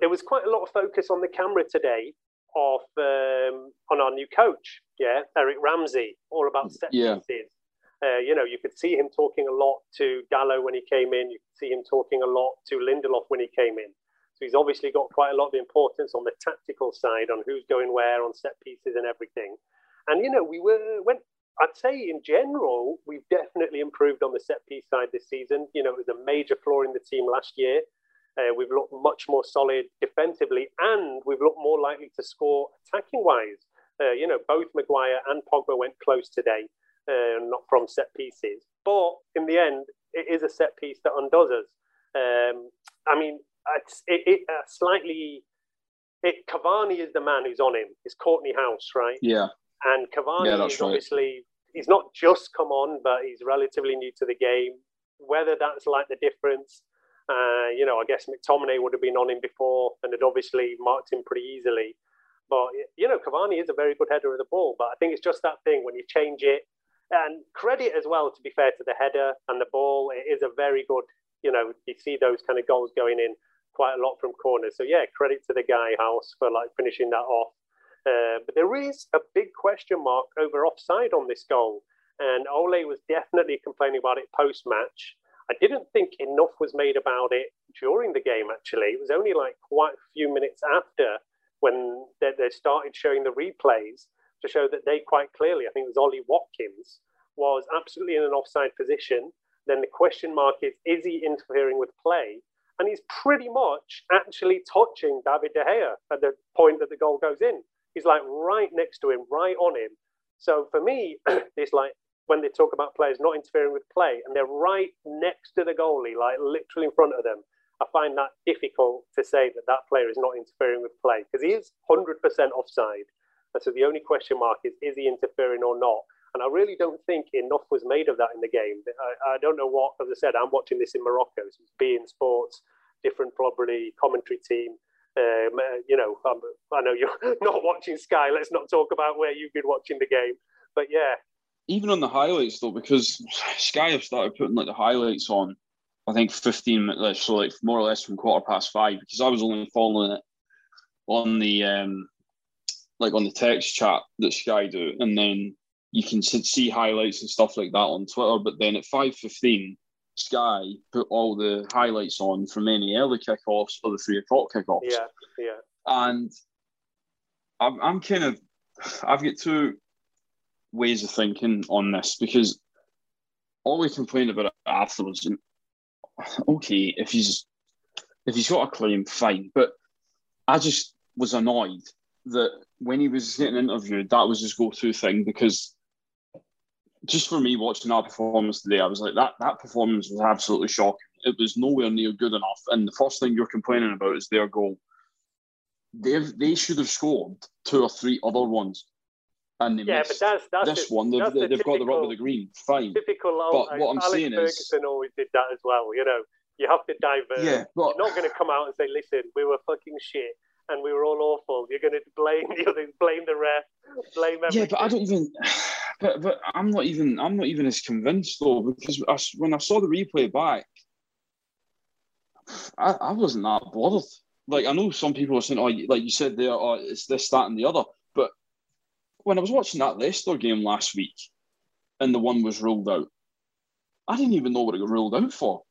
there was quite a lot of focus on the camera today of um, on our new coach, yeah, Eric Ramsay, all about set Yeah. pieces. Uh, you know, you could see him talking a lot to Dalot when he came in. You could see him talking a lot to Lindelof when he came in. So he's obviously got quite a lot of importance on the tactical side, on who's going where, on set pieces and everything. And you know, we were when I'd say in general, we've definitely improved on the set piece side this season. You know, it was a major flaw in the team last year. Uh, we've looked much more solid defensively, and we've looked more likely to score attacking wise. Uh, you know, both Maguire and Pogba went close today, uh, not from set pieces. But in the end, it is a set piece that undoes us. Um, I mean, it's it, it uh, slightly. It, Cavani is the man who's on him. It's Kortney Hause, right? Yeah, And Cavani Yeah, is right. obviously he's not just come on, but he's relatively new to the game. Whether that's like the difference, uh, you know, I guess McTominay would have been on him before and had obviously marked him pretty easily. But you know, Cavani is a very good header of the ball. But I think it's just that thing when you change it, and credit as well. To be fair to the header and the ball, it is a very good. You know, you see those kind of goals going in quite a lot from corners. So yeah, credit to the guy Hause for like finishing that off. Uh, but there is a big question mark over offside on this goal. And Ole was definitely complaining about it post match. I didn't think enough was made about it during the game, actually. It was only like quite a few minutes after when they, they started showing the replays to show that they quite clearly, I think it was Ollie Watkins, was absolutely in an offside position. Then the question mark is is he interfering with play? And he's pretty much actually touching David De Gea at the point that the goal goes in. He's like right next to him, right on him. So for me, it's like when they talk about players not interfering with play and they're right next to the goalie, like literally in front of them, I find that difficult to say that that player is not interfering with play because he is 100% offside. And so the only question mark is, is he interfering or not? And I really don't think enough was made of that in the game. I, I don't know what, as I said, I'm watching this in Morocco. So it's beIN Sports, different probably commentary team. Um, uh, you know, um, I know you're not watching Sky. Let's not talk about where you've been watching the game. But yeah, even on the highlights though, because Sky have started putting like the highlights on. I think fifteen minutes, so like more or less from quarter past five. Because I was only following it on the um, like on the text chat that Sky do, and then you can see highlights and stuff like that on Twitter. But then at five fifteen, Sky put all the highlights on from any early kickoffs or the three o'clock kickoffs. yeah, yeah. and I'm, I'm kind of I've got two ways of thinking on this because Ole complained about afterwards and okay if he's if he's got a claim fine but I just was annoyed that when he was getting interviewed that was his go-to thing because just for me watching our performance today I was like that that performance was absolutely shocking It was nowhere near good enough. And the first thing you're complaining about is their goal. They've they should have scored two or three other ones, and they Yeah, missed. but that's that's this the, one, they've, they've got the typical- of the green. Fine. typical. But what I'm Alex saying is- Ferguson always did that as well. You know, you have to divert. Yeah, but You're not going to come out and say, "Listen, we were fucking shit and we were all awful." You're going to blame the others, blame the ref, blame everything. yeah, but I don't even. But but I'm not even I'm not even as convinced though because I when I saw the replay back, I, I wasn't that bothered. Like I know some people are saying, oh, like you said there, oh, it's this, that, and the other. When I was watching that Leicester game last week, and the one was ruled out, I didn't even know what it got ruled out for.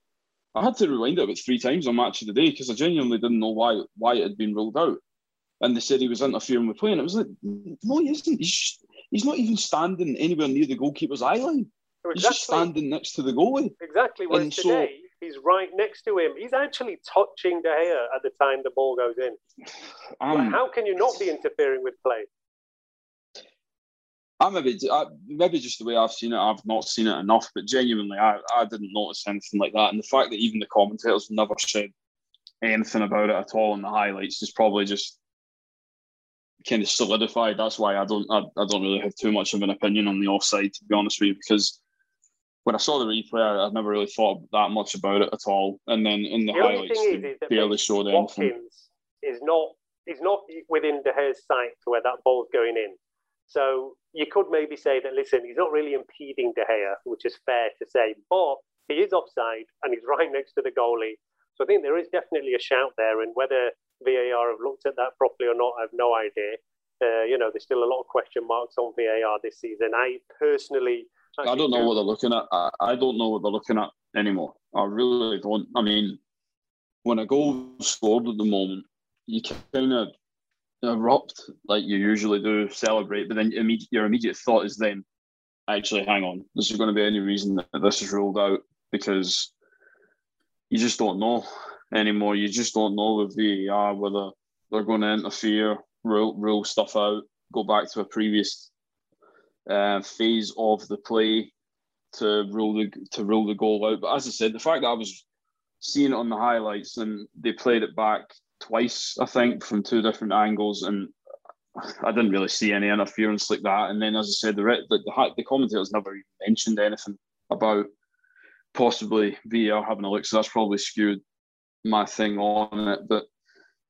I had to rewind it about three times on Match of the Day because I genuinely didn't know why why it had been ruled out. And they said he was interfering with play, and it was like, no, he isn't. He's just, he's not even standing anywhere near the goalkeeper's eye line. He's just standing next to the goalie. exactly. Whereas and so- he's right next to him. He's actually touching De Gea at the time the ball goes in. Well, um, how can you not be interfering with play? I maybe, I, maybe just the way I've seen it, I've not seen it enough. But genuinely, I, I didn't notice anything like that. And the fact that even the commentators never said anything about it at all in the highlights is probably just kind of solidified. That's why I don't, I, I don't really have too much of an opinion on the offside, to be honest with you, because when I saw the replay, I, I'd never really thought that much about it at all. And then in the, The highlights, is, is barely showed anything. Watkins is not is not within De Gea's sight to where that ball's going in. So you could maybe say that listen, he's not really impeding De Gea, which is fair to say, but he is offside and he's right next to the goalie. So I think there is definitely a shout there, and whether VAR have looked at that properly or not, I have no idea. Uh, you know, there's still a lot of question marks on VAR this season. I personally, I don't know what they're looking at. I, I don't know what they're looking at anymore. I really don't. I mean, when a goal scored at the moment, you kind of erupt like you usually do, celebrate, but then immediate, your immediate thought is then, actually, hang on, is there going to be any reason that this is ruled out? Because you just don't know anymore. You just don't know with VAR whether they're going to interfere, rule, rule stuff out, go back to a previous uh, phase of the play to rule the to rule the goal out. But as I said, the fact that I was seeing it on the highlights and they played it back twice, I think, from two different angles, and I didn't really see any interference like that. And then, as I said, the the, the, the commentators never even mentioned anything about possibly VAR having a look. So that's probably skewed my thing on it. But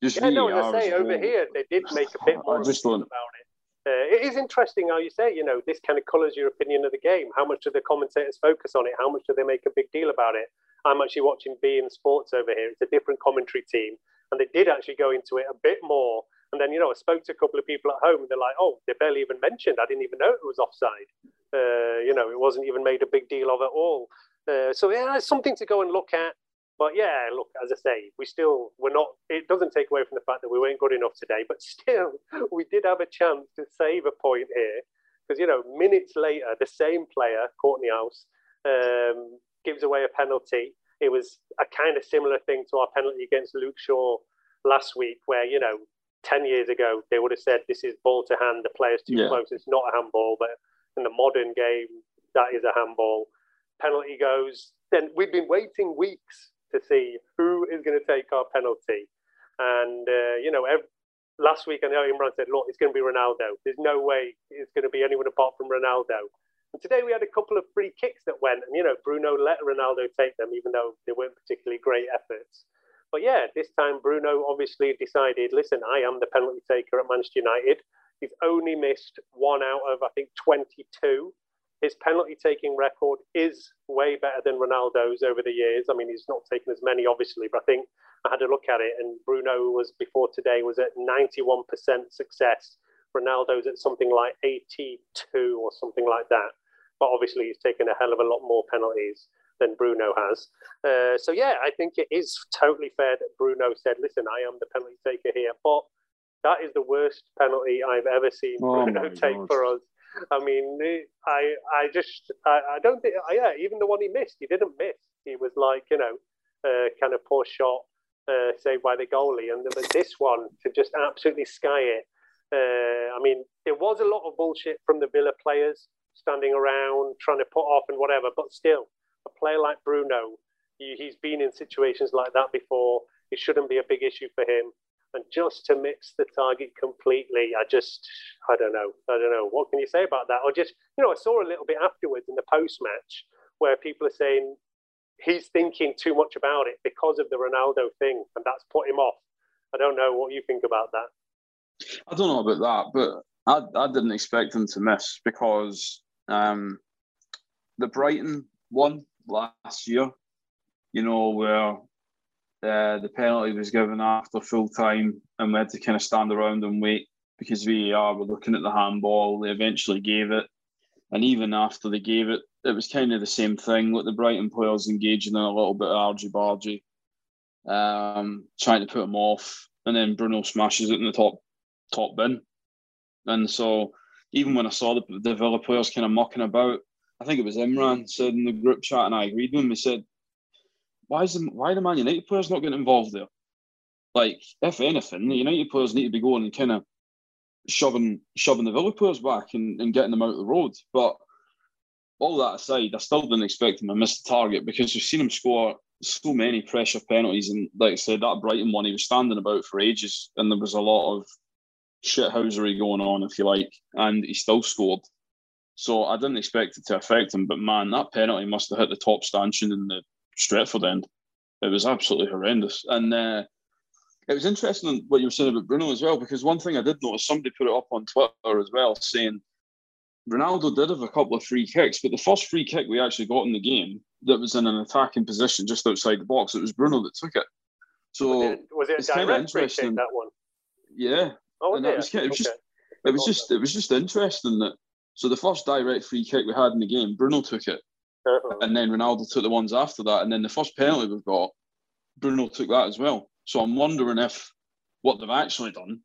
just Yeah, no, VAR as I say, over here they did make a bit more just of a don't- deal about it. Uh, it is interesting how you say, you know, this kind of colours your opinion of the game. How much do the commentators focus on it? How much do they make a big deal about it? I'm actually watching beIN Sports over here. It's a different commentary team, and they did actually go into it a bit more. And then, you know, I spoke to a couple of people at home, and they're like, "Oh, they barely even mentioned. I didn't even know it was offside. Uh, you know, it wasn't even made a big deal of at all." Uh, so yeah, it's something to go and look at. But yeah, look, as I say, we still we're not. It doesn't take away from the fact that we weren't good enough today, but still, we did have a chance to save a point here because you know minutes later, the same player, Kortney Hause, um, gives away a penalty. It was a kind of similar thing to our penalty against Luke Shaw last week, where you know. 10 years ago, they would have said this is ball to hand, the player's too Yeah. close, it's not a handball. But in the modern game, that is a handball. Penalty goes. Then we've been waiting weeks to see who is going to take our penalty. And, uh, you know, ev last week I know Imran said, look, it's going to be Ronaldo. There's no way it's going to be anyone apart from Ronaldo. And today we had a couple of free kicks that went, and, you know, Bruno let Ronaldo take them, even though they weren't particularly great efforts. But yeah, this time Bruno obviously decided, listen, I am the penalty taker at Manchester United. He's only missed one out of, I think, 22. His penalty taking record is way better than Ronaldo's over the years. I mean, he's not taken as many, obviously, but I think I had a look at it, and Bruno was before today was at 91% success. Ronaldo's at something like 82 or something like that. But obviously, he's taken a hell of a lot more penalties than Bruno has. Uh, so yeah, I think it is totally fair that Bruno said, "Listen, I am the penalty taker here," but that is the worst penalty I've ever seen Oh Bruno take God. for us. I mean, I I just I, I don't think yeah even the one he missed he didn't miss he was like you know uh, kind of poor shot uh, saved by the goalie and but this one to just absolutely sky it. Uh, I mean, there was a lot of bullshit from the Villa players standing around trying to put off and whatever, but still, a player like Bruno He, he's been in situations like that before. It shouldn't be a big issue for him. And just to miss the target completely, I just, I don't know. I don't know. What can you say about that? Or just, you know, I saw a little bit afterwards in the post match where people are saying he's thinking too much about it because of the Ronaldo thing, and that's put him off. I don't know what you think about that. I don't know about that, but I, I didn't expect him to miss because um, the Brighton one last year, you know, where uh, the penalty was given after full time and we had to kind of stand around and wait because VAR were looking at the handball. They eventually gave it. And even after they gave it, it was kind of the same thing with the Brighton players engaging in a little bit of argy bargy, um, trying to put them off. And then Bruno smashes it in the top top bin. And so even when I saw the, the Villa players kind of mocking about, I think it was Imran said in the group chat, and I agreed with him. He said, "Why is the, why the Man United players not getting involved there? Like, if anything, the United players need to be going and kind of shoving shoving the Villa players back and, and getting them out of the road." But all that aside, I still didn't expect him to miss the target because we've seen him score so many pressure penalties, and like I said, that Brighton one he was standing about for ages, and there was a lot of shithousery going on, if you like, and he still scored. So I didn't expect it to affect him, but man, that penalty must have hit the top stanchion in the Stretford end. It was absolutely horrendous. And uh, it was interesting what you were saying about Bruno as well, because one thing I did notice, somebody put it up on Twitter as well, saying Ronaldo did have a couple of free kicks, but the first free kick we actually got in the game that was in an attacking position just outside the box, it was Bruno that took it. So was it, was it a direct free interesting. kick, that one? yeah, Oh, and that was it was just Okay. it was just it was just interesting that so the first direct free kick we had in the game, Bruno took it, Uh-huh. and then Ronaldo took the ones after that, and then the first penalty we've got, Bruno took that as well. So I'm wondering if what they've actually done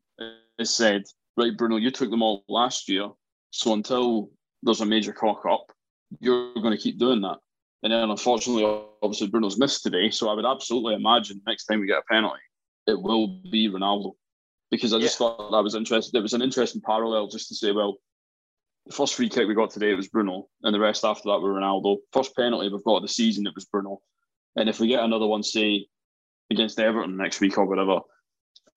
is said, right, Bruno, you took them all last year, so until there's a major cock up, you're going to keep doing that. And then unfortunately, obviously Bruno's missed today, so I would absolutely imagine next time we get a penalty, it will be Ronaldo. Because I just thought that was interesting. It was an interesting parallel just to say, well, the first free kick we got today it was Bruno, and the rest after that were Ronaldo. First penalty we've got of the season it was Bruno, and if we get another one, say against Everton next week or whatever,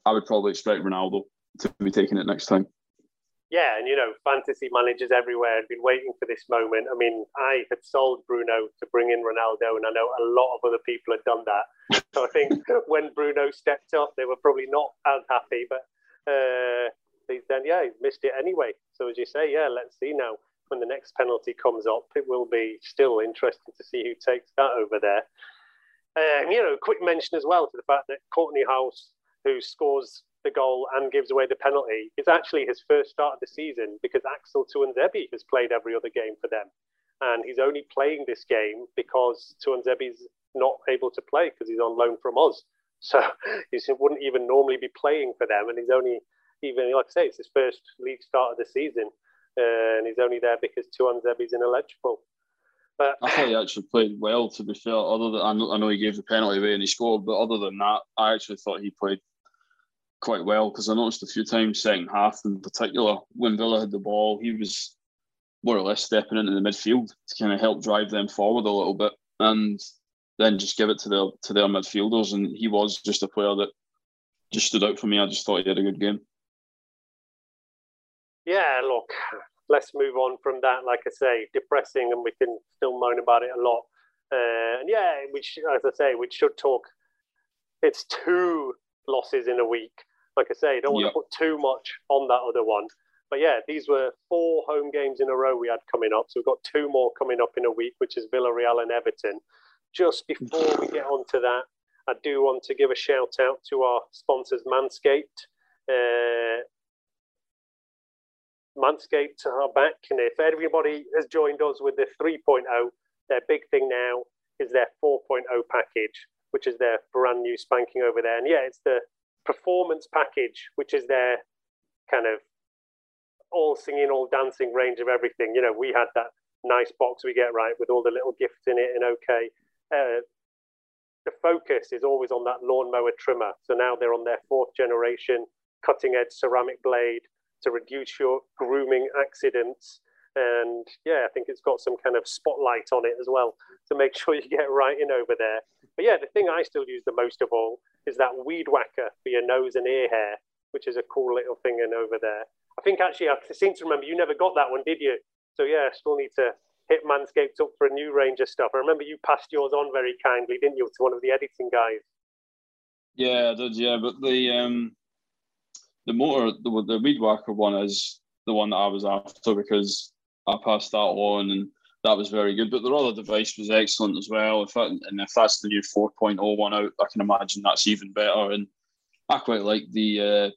I would probably expect Ronaldo to be taking it next time. Yeah, and you know, fantasy managers everywhere had been waiting for this moment. I mean, I had sold Bruno to bring in Ronaldo, and I know a lot of other people had done that. So I think when Bruno stepped up, they were probably not as happy, but uh, they, then, yeah, he missed it anyway. So as you say, yeah, let's see now when the next penalty comes up. It will be still interesting to see who takes that over there. Um, you know, quick mention as well to the fact that Kortney Hause, who scores the goal and gives away the penalty, is actually his first start of the season because Axel Tuanzebe has played every other game for them. And he's only playing this game because Tuanzebe's not able to play because he's on loan from us. So he wouldn't even normally be playing for them. And he's only, even like I say, it's his first league start of the season. Uh, and he's only there because Tuanzebe's ineligible. But I thought he actually played well. To be fair, other than I know, I know he gave the penalty away and he scored, but other than that, I actually thought he played quite well because I noticed a few times second half in particular when Villa had the ball, he was more or less stepping into the midfield to kind of help drive them forward a little bit and then just give it to their to their midfielders. And he was just a player that just stood out for me. I just thought he had a good game. yeah, look, let's move on from that. Like I say, depressing, and we can still moan about it a lot. Uh, and yeah, we as I say, we should talk. It's two losses in a week. Like I say, don't want Yep. to put too much on that other one. But yeah, these were four home games in a row we had coming up. So we've got two more coming up in a week, which is Villarreal and Everton. Just before we get on to that, I do want to give a shout out to our sponsors, Manscaped. Uh, Manscaped are back, and if everybody has joined us with the 3.0, their big thing now is their 4.0 package, which is their brand new spanking over there. And yeah, it's the performance package, which is their kind of all singing, all dancing range of everything. You know, we had that nice box we get right with all the little gifts in it, and okay. Uh, the focus is always on that lawnmower trimmer. So now they're on their fourth generation cutting edge ceramic blade to reduce your grooming accidents. And yeah, I think it's got some kind of spotlight on it as well to make sure you get right in over there. But yeah, the thing I still use the most of all is that weed whacker for your nose and ear hair, which is a cool little thing in over there. I think actually, I seem to remember you never got that one, did you? So yeah, I still need to hit Manscaped up for a new range of stuff. I remember you passed yours on very kindly, didn't you, to one of the editing guys? Yeah, I did. Yeah, but the um, the motor, the, the weed whacker one is the one that I was after because I passed that on and that was very good. But the other device was excellent as well. If that, and if that's the new 4.0 one out, I can imagine that's even better. And I quite like the uh,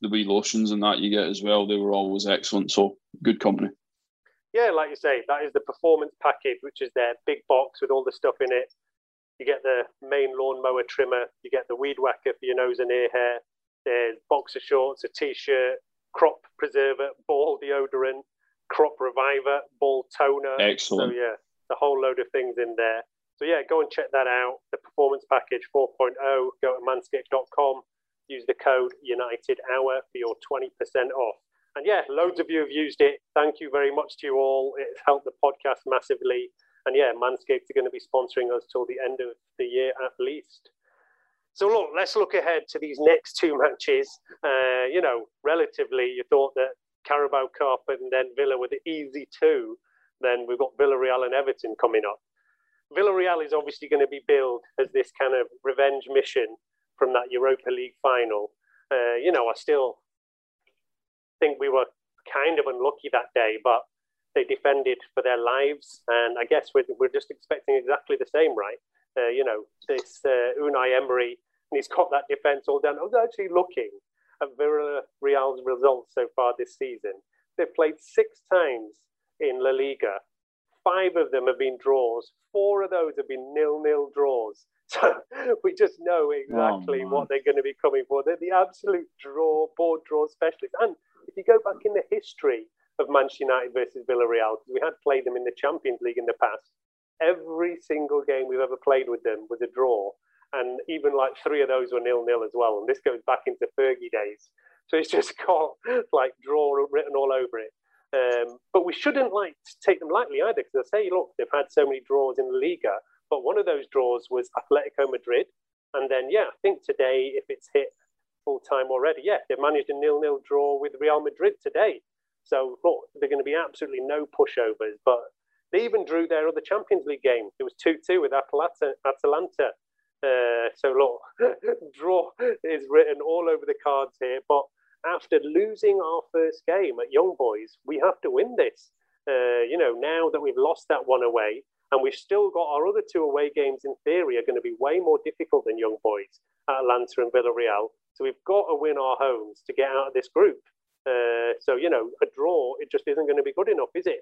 the wee lotions and that you get as well. They were always excellent. So good company. Yeah, like you say, that is the performance package, which is their big box with all the stuff in it. You get the main lawnmower trimmer, you get the weed whacker for your nose and ear hair. There's boxer shorts, a t-shirt, crop preserver, ball deodorant, crop reviver, ball toner. Excellent. So yeah, the whole load of things in there. So yeah, go and check that out. The performance package 4.0. Go to manscaped.com. Use the code United Hour for your 20% off. And yeah, loads of you have used it. Thank you very much to you all. It's helped the podcast massively. And yeah, Manscaped are going to be sponsoring us till the end of the year at least. So look, let's look ahead to these next two matches. Uh, you know, relatively, you thought that Carabao Cup and then Villa were the easy two. Then we've got Villarreal and Everton coming up. Villarreal is obviously going to be billed as this kind of revenge mission from that Europa League final. Uh, you know, I still think we were kind of unlucky that day, but they defended for their lives. And I guess we're, we're just expecting exactly the same, right? Uh, you know, this uh, Unai Emery, and he's got that defence all down. I was actually looking at Villarreal's results so far this season. They've played six times in La Liga. Five of them have been draws. Four of those have been nil-nil draws. So we just know exactly Oh, what they're going to be coming for. They're the absolute draw, board draw specialists. And if you go back in the history of Manchester United versus Villarreal, we had played them in the Champions League in the past, every single game we've ever played with them was a draw. And even like three of those were nil nil as well. And this goes back into Fergie days. So it's just got like draw written all over it. Um, but we shouldn't like take them lightly either, because I say, look, they've had so many draws in La Liga, but one of those draws was Atletico Madrid, and then yeah, I think today, if it's hit full time already, yeah, they've managed a nil-nil draw with Real Madrid today. So look, they're going to be absolutely no pushovers, but they even drew their other Champions League game. It was two-two with Atalanta. Atalanta. Uh, so look, draw is written all over the cards here, but after losing our first game at Young Boys, we have to win this. Uh, you know, now that we've lost that one away, and we've still got our other two away games in theory are going to be way more difficult than Young Boys, at Atlanta and Villarreal. So we've got to win our homes to get out of this group. Uh, so, you know, a draw, it just isn't going to be good enough, is it?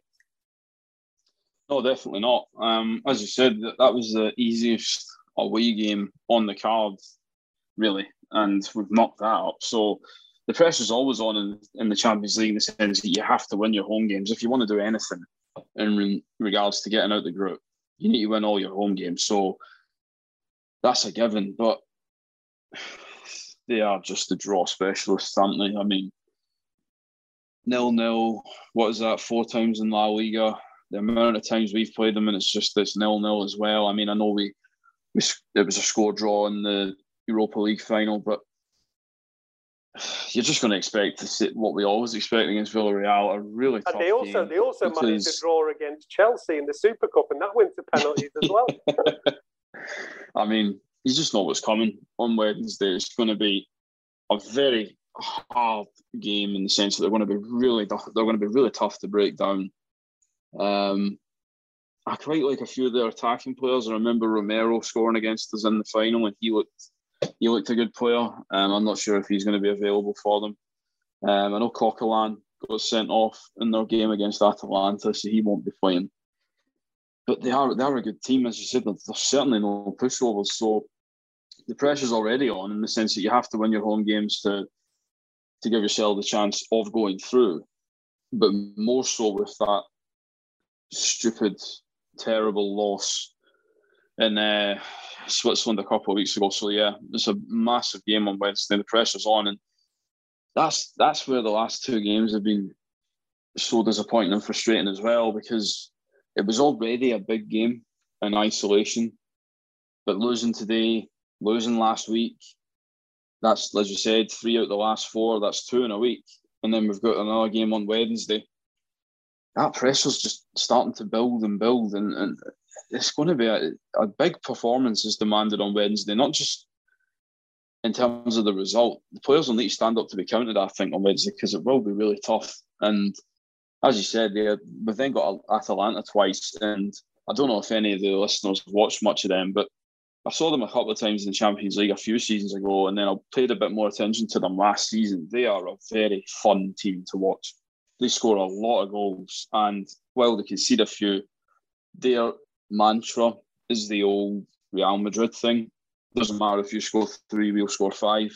No, definitely not. Um, as you said, that, that was the easiest away game on the card, really, and we've knocked that up. So the pressure's always on in, in the Champions League in the sense that you have to win your home games if you want to do anything in re- regards to getting out the group. You need to win all your home games. So that's a given, but they are just the draw specialists, aren't they? I mean, nil nil. What is that? Four times in La Liga. The amount of times we've played them, and it's just this nil nil as well. I mean, I know we, we it was a score draw in the Europa League final, but you're just going to expect to see what we always expect against Villarreal, a really tough And they also game they also managed to draw against Chelsea in the Super Cup, and that went to penalties as well. I mean, you just know what's coming on Wednesday. It's going to be a very hard game in the sense that they're going to be really they're going to be really tough to break down. Um, I quite like a few of their attacking players. I remember Romero scoring against us in the final, and he looked he looked a good player. Um, I'm not sure if he's going to be available for them. Um, I know Coquelin got sent off in their game against Atalanta, so he won't be playing. But they are they are a good team, as you said. There's certainly no pushovers, so the pressure's already on in the sense that you have to win your home games to to give yourself the chance of going through. But more so with that stupid, terrible loss in uh, Switzerland a couple of weeks ago. So yeah, it's a massive game on Wednesday. The pressure's on, and that's that's where the last two games have been so disappointing and frustrating as well because it was already a big game in isolation. but losing today, losing last week, that's as you said, three out of the last four. That's two in a week, and then we've got another game on Wednesday. That pressure's just starting to build and build, and, and it's going to be a, a big performance is demanded on Wednesday, not just in terms of the result. The players will need to stand up to be counted, I think, on Wednesday because it will be really tough. And as you said, yeah, we've then got Atalanta twice, and I don't know if any of the listeners watched much of them, but I saw them a couple of times in the Champions League a few seasons ago, and then I paid a bit more attention to them last season. They are a very fun team to watch. They score a lot of goals, and while they concede a few, their mantra is the old Real Madrid thing. Doesn't matter if you score three, we'll score five.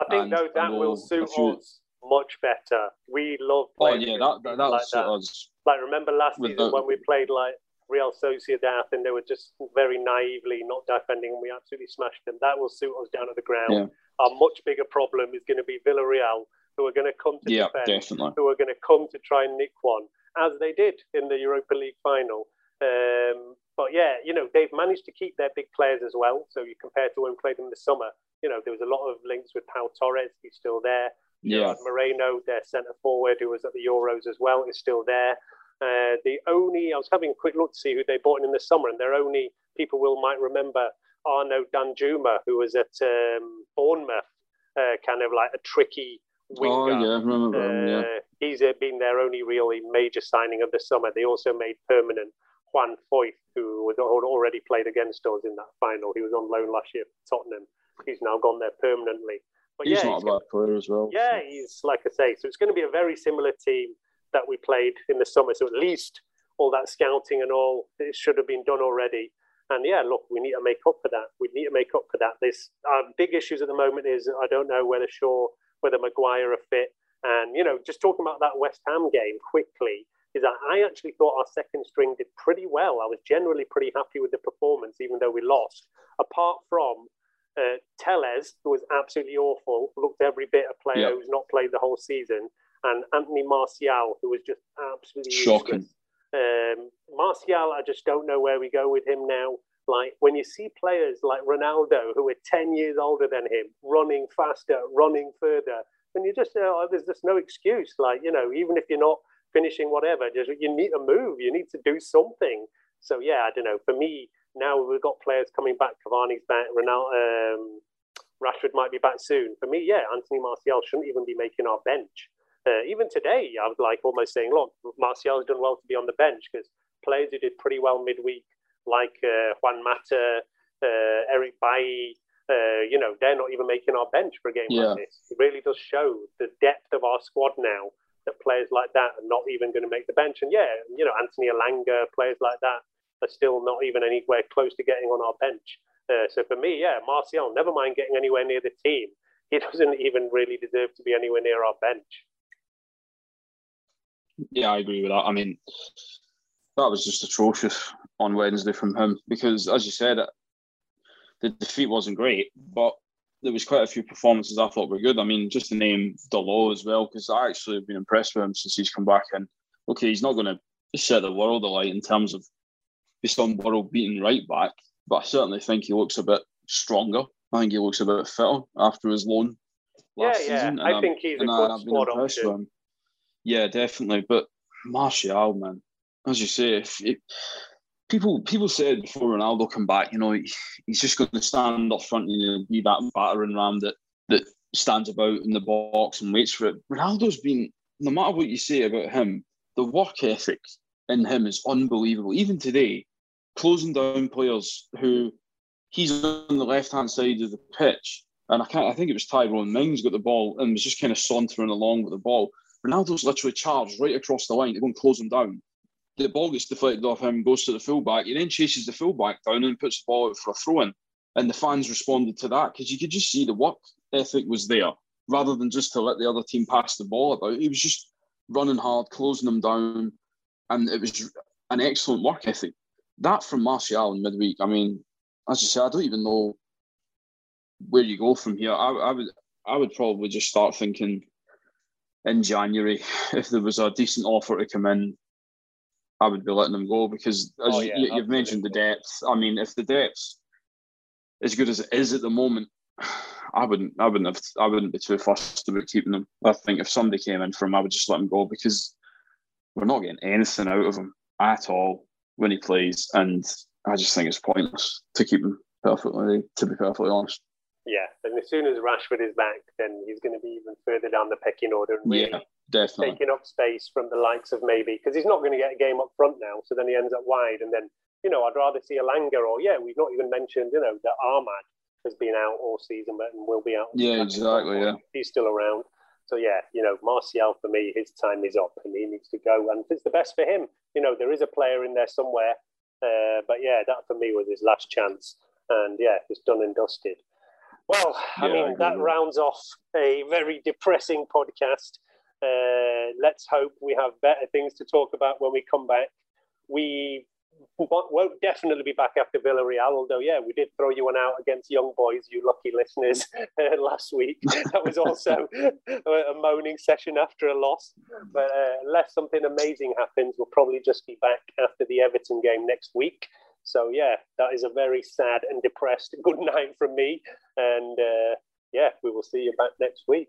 I think And though that will suit few- us much better. We love Oh yeah, that that, that like was suit us. Like remember last season when we played like Real Sociedad and they were just very naively not defending and we absolutely smashed them. That will suit us down at the ground. Yeah. Our much bigger problem is going to be Villarreal, who are going to come to Yeah, defend, definitely. who are going to come to try and nick one, as they did in the Europa League final. Um, but yeah, you know they've managed to keep their big players as well. So you compare to when we played them this summer, you know there was a lot of links with Pau Torres. He's still there. Yeah, Moreno, their centre forward, who was at the Euros as well, is still there. Uh, the only I was having a quick look to see who they bought in in the summer, and their only people will might remember Arno Danjuma, who was at um, Bournemouth, uh, kind of like a tricky winger. oh yeah, I remember him. Yeah, Uh, he's uh, been their only really major signing of the summer. They also made permanent Juan Foyth, who was already played against us in that final. He was on loan last year for Tottenham. He's now gone there permanently. But he's yeah, not it's a bad player as well. yeah, he's like I say. So it's going to be a very similar team that we played in the summer. So at least all that scouting and all it should have been done already. And yeah, look, we need to make up for that. We need to make up for that. This um, big issues at the moment is I don't know whether Shaw, whether Maguire are fit, and you know, just talking about that West Ham game quickly is that I actually thought our second string did pretty well. I was generally pretty happy with the performance, even though we lost. Apart from uh, Telles, who was absolutely awful, looked every bit a player Yeah. who's not played the whole season, and Anthony Martial, who was just absolutely Shocking. Um, Martial, I just don't know where we go with him now. Like when you see players like Ronaldo, who are ten years older than him, running faster, running further, and you just uh, there's just no excuse. Like you know, even if you're not finishing whatever, just you need to move. You need to do something. So yeah, I don't know. For me now, we've got players coming back. Cavani's back. Ronaldo, um, Rashford might be back soon. For me, yeah, Anthony Martial shouldn't even be making our bench. Uh, even today, I was like almost saying, look, Martial's done well to be on the bench because players who did pretty well midweek, like uh, Juan Mata, uh, Eric Bailly, uh, you know, they're not even making our bench for a game Yeah. like this. It really does show the depth of our squad now that players like that are not even going to make the bench. And yeah, you know, Anthony Elanga, players like that are still not even anywhere close to getting on our bench. Uh, so for me, yeah, Martial, never mind getting anywhere near the team. He doesn't even really deserve to be anywhere near our bench. Yeah, I agree with that. I mean, that was just atrocious on Wednesday from him because, as you said, the defeat wasn't great, but there was quite a few performances I thought were good. I mean, just to name Dalot as well, because I actually have been impressed with him since he's come back. And okay, he's not going to set the world alight in terms of be some world beating right back, but I certainly think he looks a bit stronger. I think he looks a bit fitter after his loan last Yeah, yeah. season. I I'm- think he's a I- good squad impressed option. with him. Yeah, definitely. But Martial, man, as you say, if it, people people said before Ronaldo come back, you know, he, he's just going to stand up front and you know, be that battering ram that that stands about in the box and waits for it. Ronaldo's been, no matter what you say about him, the work ethic in him is unbelievable. Even today, closing down players who he's on the left hand side of the pitch. And I can't I think it was Tyrone Mings got the ball and was just kind of sauntering along with the ball. Ronaldo's literally charged right across the line to go and close him down. The ball gets deflected off him, goes to the fullback. He then chases the fullback down and puts the ball out for a throw in. And the fans responded to that because you could just see the work ethic was there rather than just to let the other team pass the ball about. He was just running hard, closing them down. And it was an excellent work ethic. That from Martial in midweek. I mean, as you say, I don't even know where you go from here. I, I would I would probably just start thinking in January if there was a decent offer to come in, I would be letting them go because as Oh, you, yeah, you, you've mentioned the depth. I mean, if the depth as good as it is at the moment, I wouldn't, I wouldn't have, I wouldn't be too fussed about keeping them. I think if somebody came in for him, I would just let him go because we're not getting anything out of him at all when he plays, and I just think it's pointless to keep him. Perfectly, to be perfectly honest. Yeah, and as soon as Rashford is back, then he's going to be even further down the pecking order and really Yeah, definitely. taking up space from the likes of maybe because he's not going to get a game up front now. So then he ends up wide, and then you know I'd rather see Elanga or yeah, we've not even mentioned you know that Amad has been out all season but and will be out. Yeah, exactly, yeah. he's still around. So yeah, you know Martial for me, his time is up and he needs to go, and it's the best for him. You know there is a player in there somewhere, uh, but yeah, that for me was his last chance, and yeah, it's done and dusted. Well, I Yeah, I mean, with that. rounds off a very depressing podcast. Uh, let's hope we have better things to talk about when we come back. We won't definitely be back after Villarreal, although, yeah, we did throw you one out against Young Boys, you lucky listeners, uh, last week. That was also a a moaning session after a loss. But uh, unless something amazing happens, we'll probably just be back after the Everton game next week. So, yeah, that is a very sad and depressed good night from me. And uh, yeah, we will see you back next week.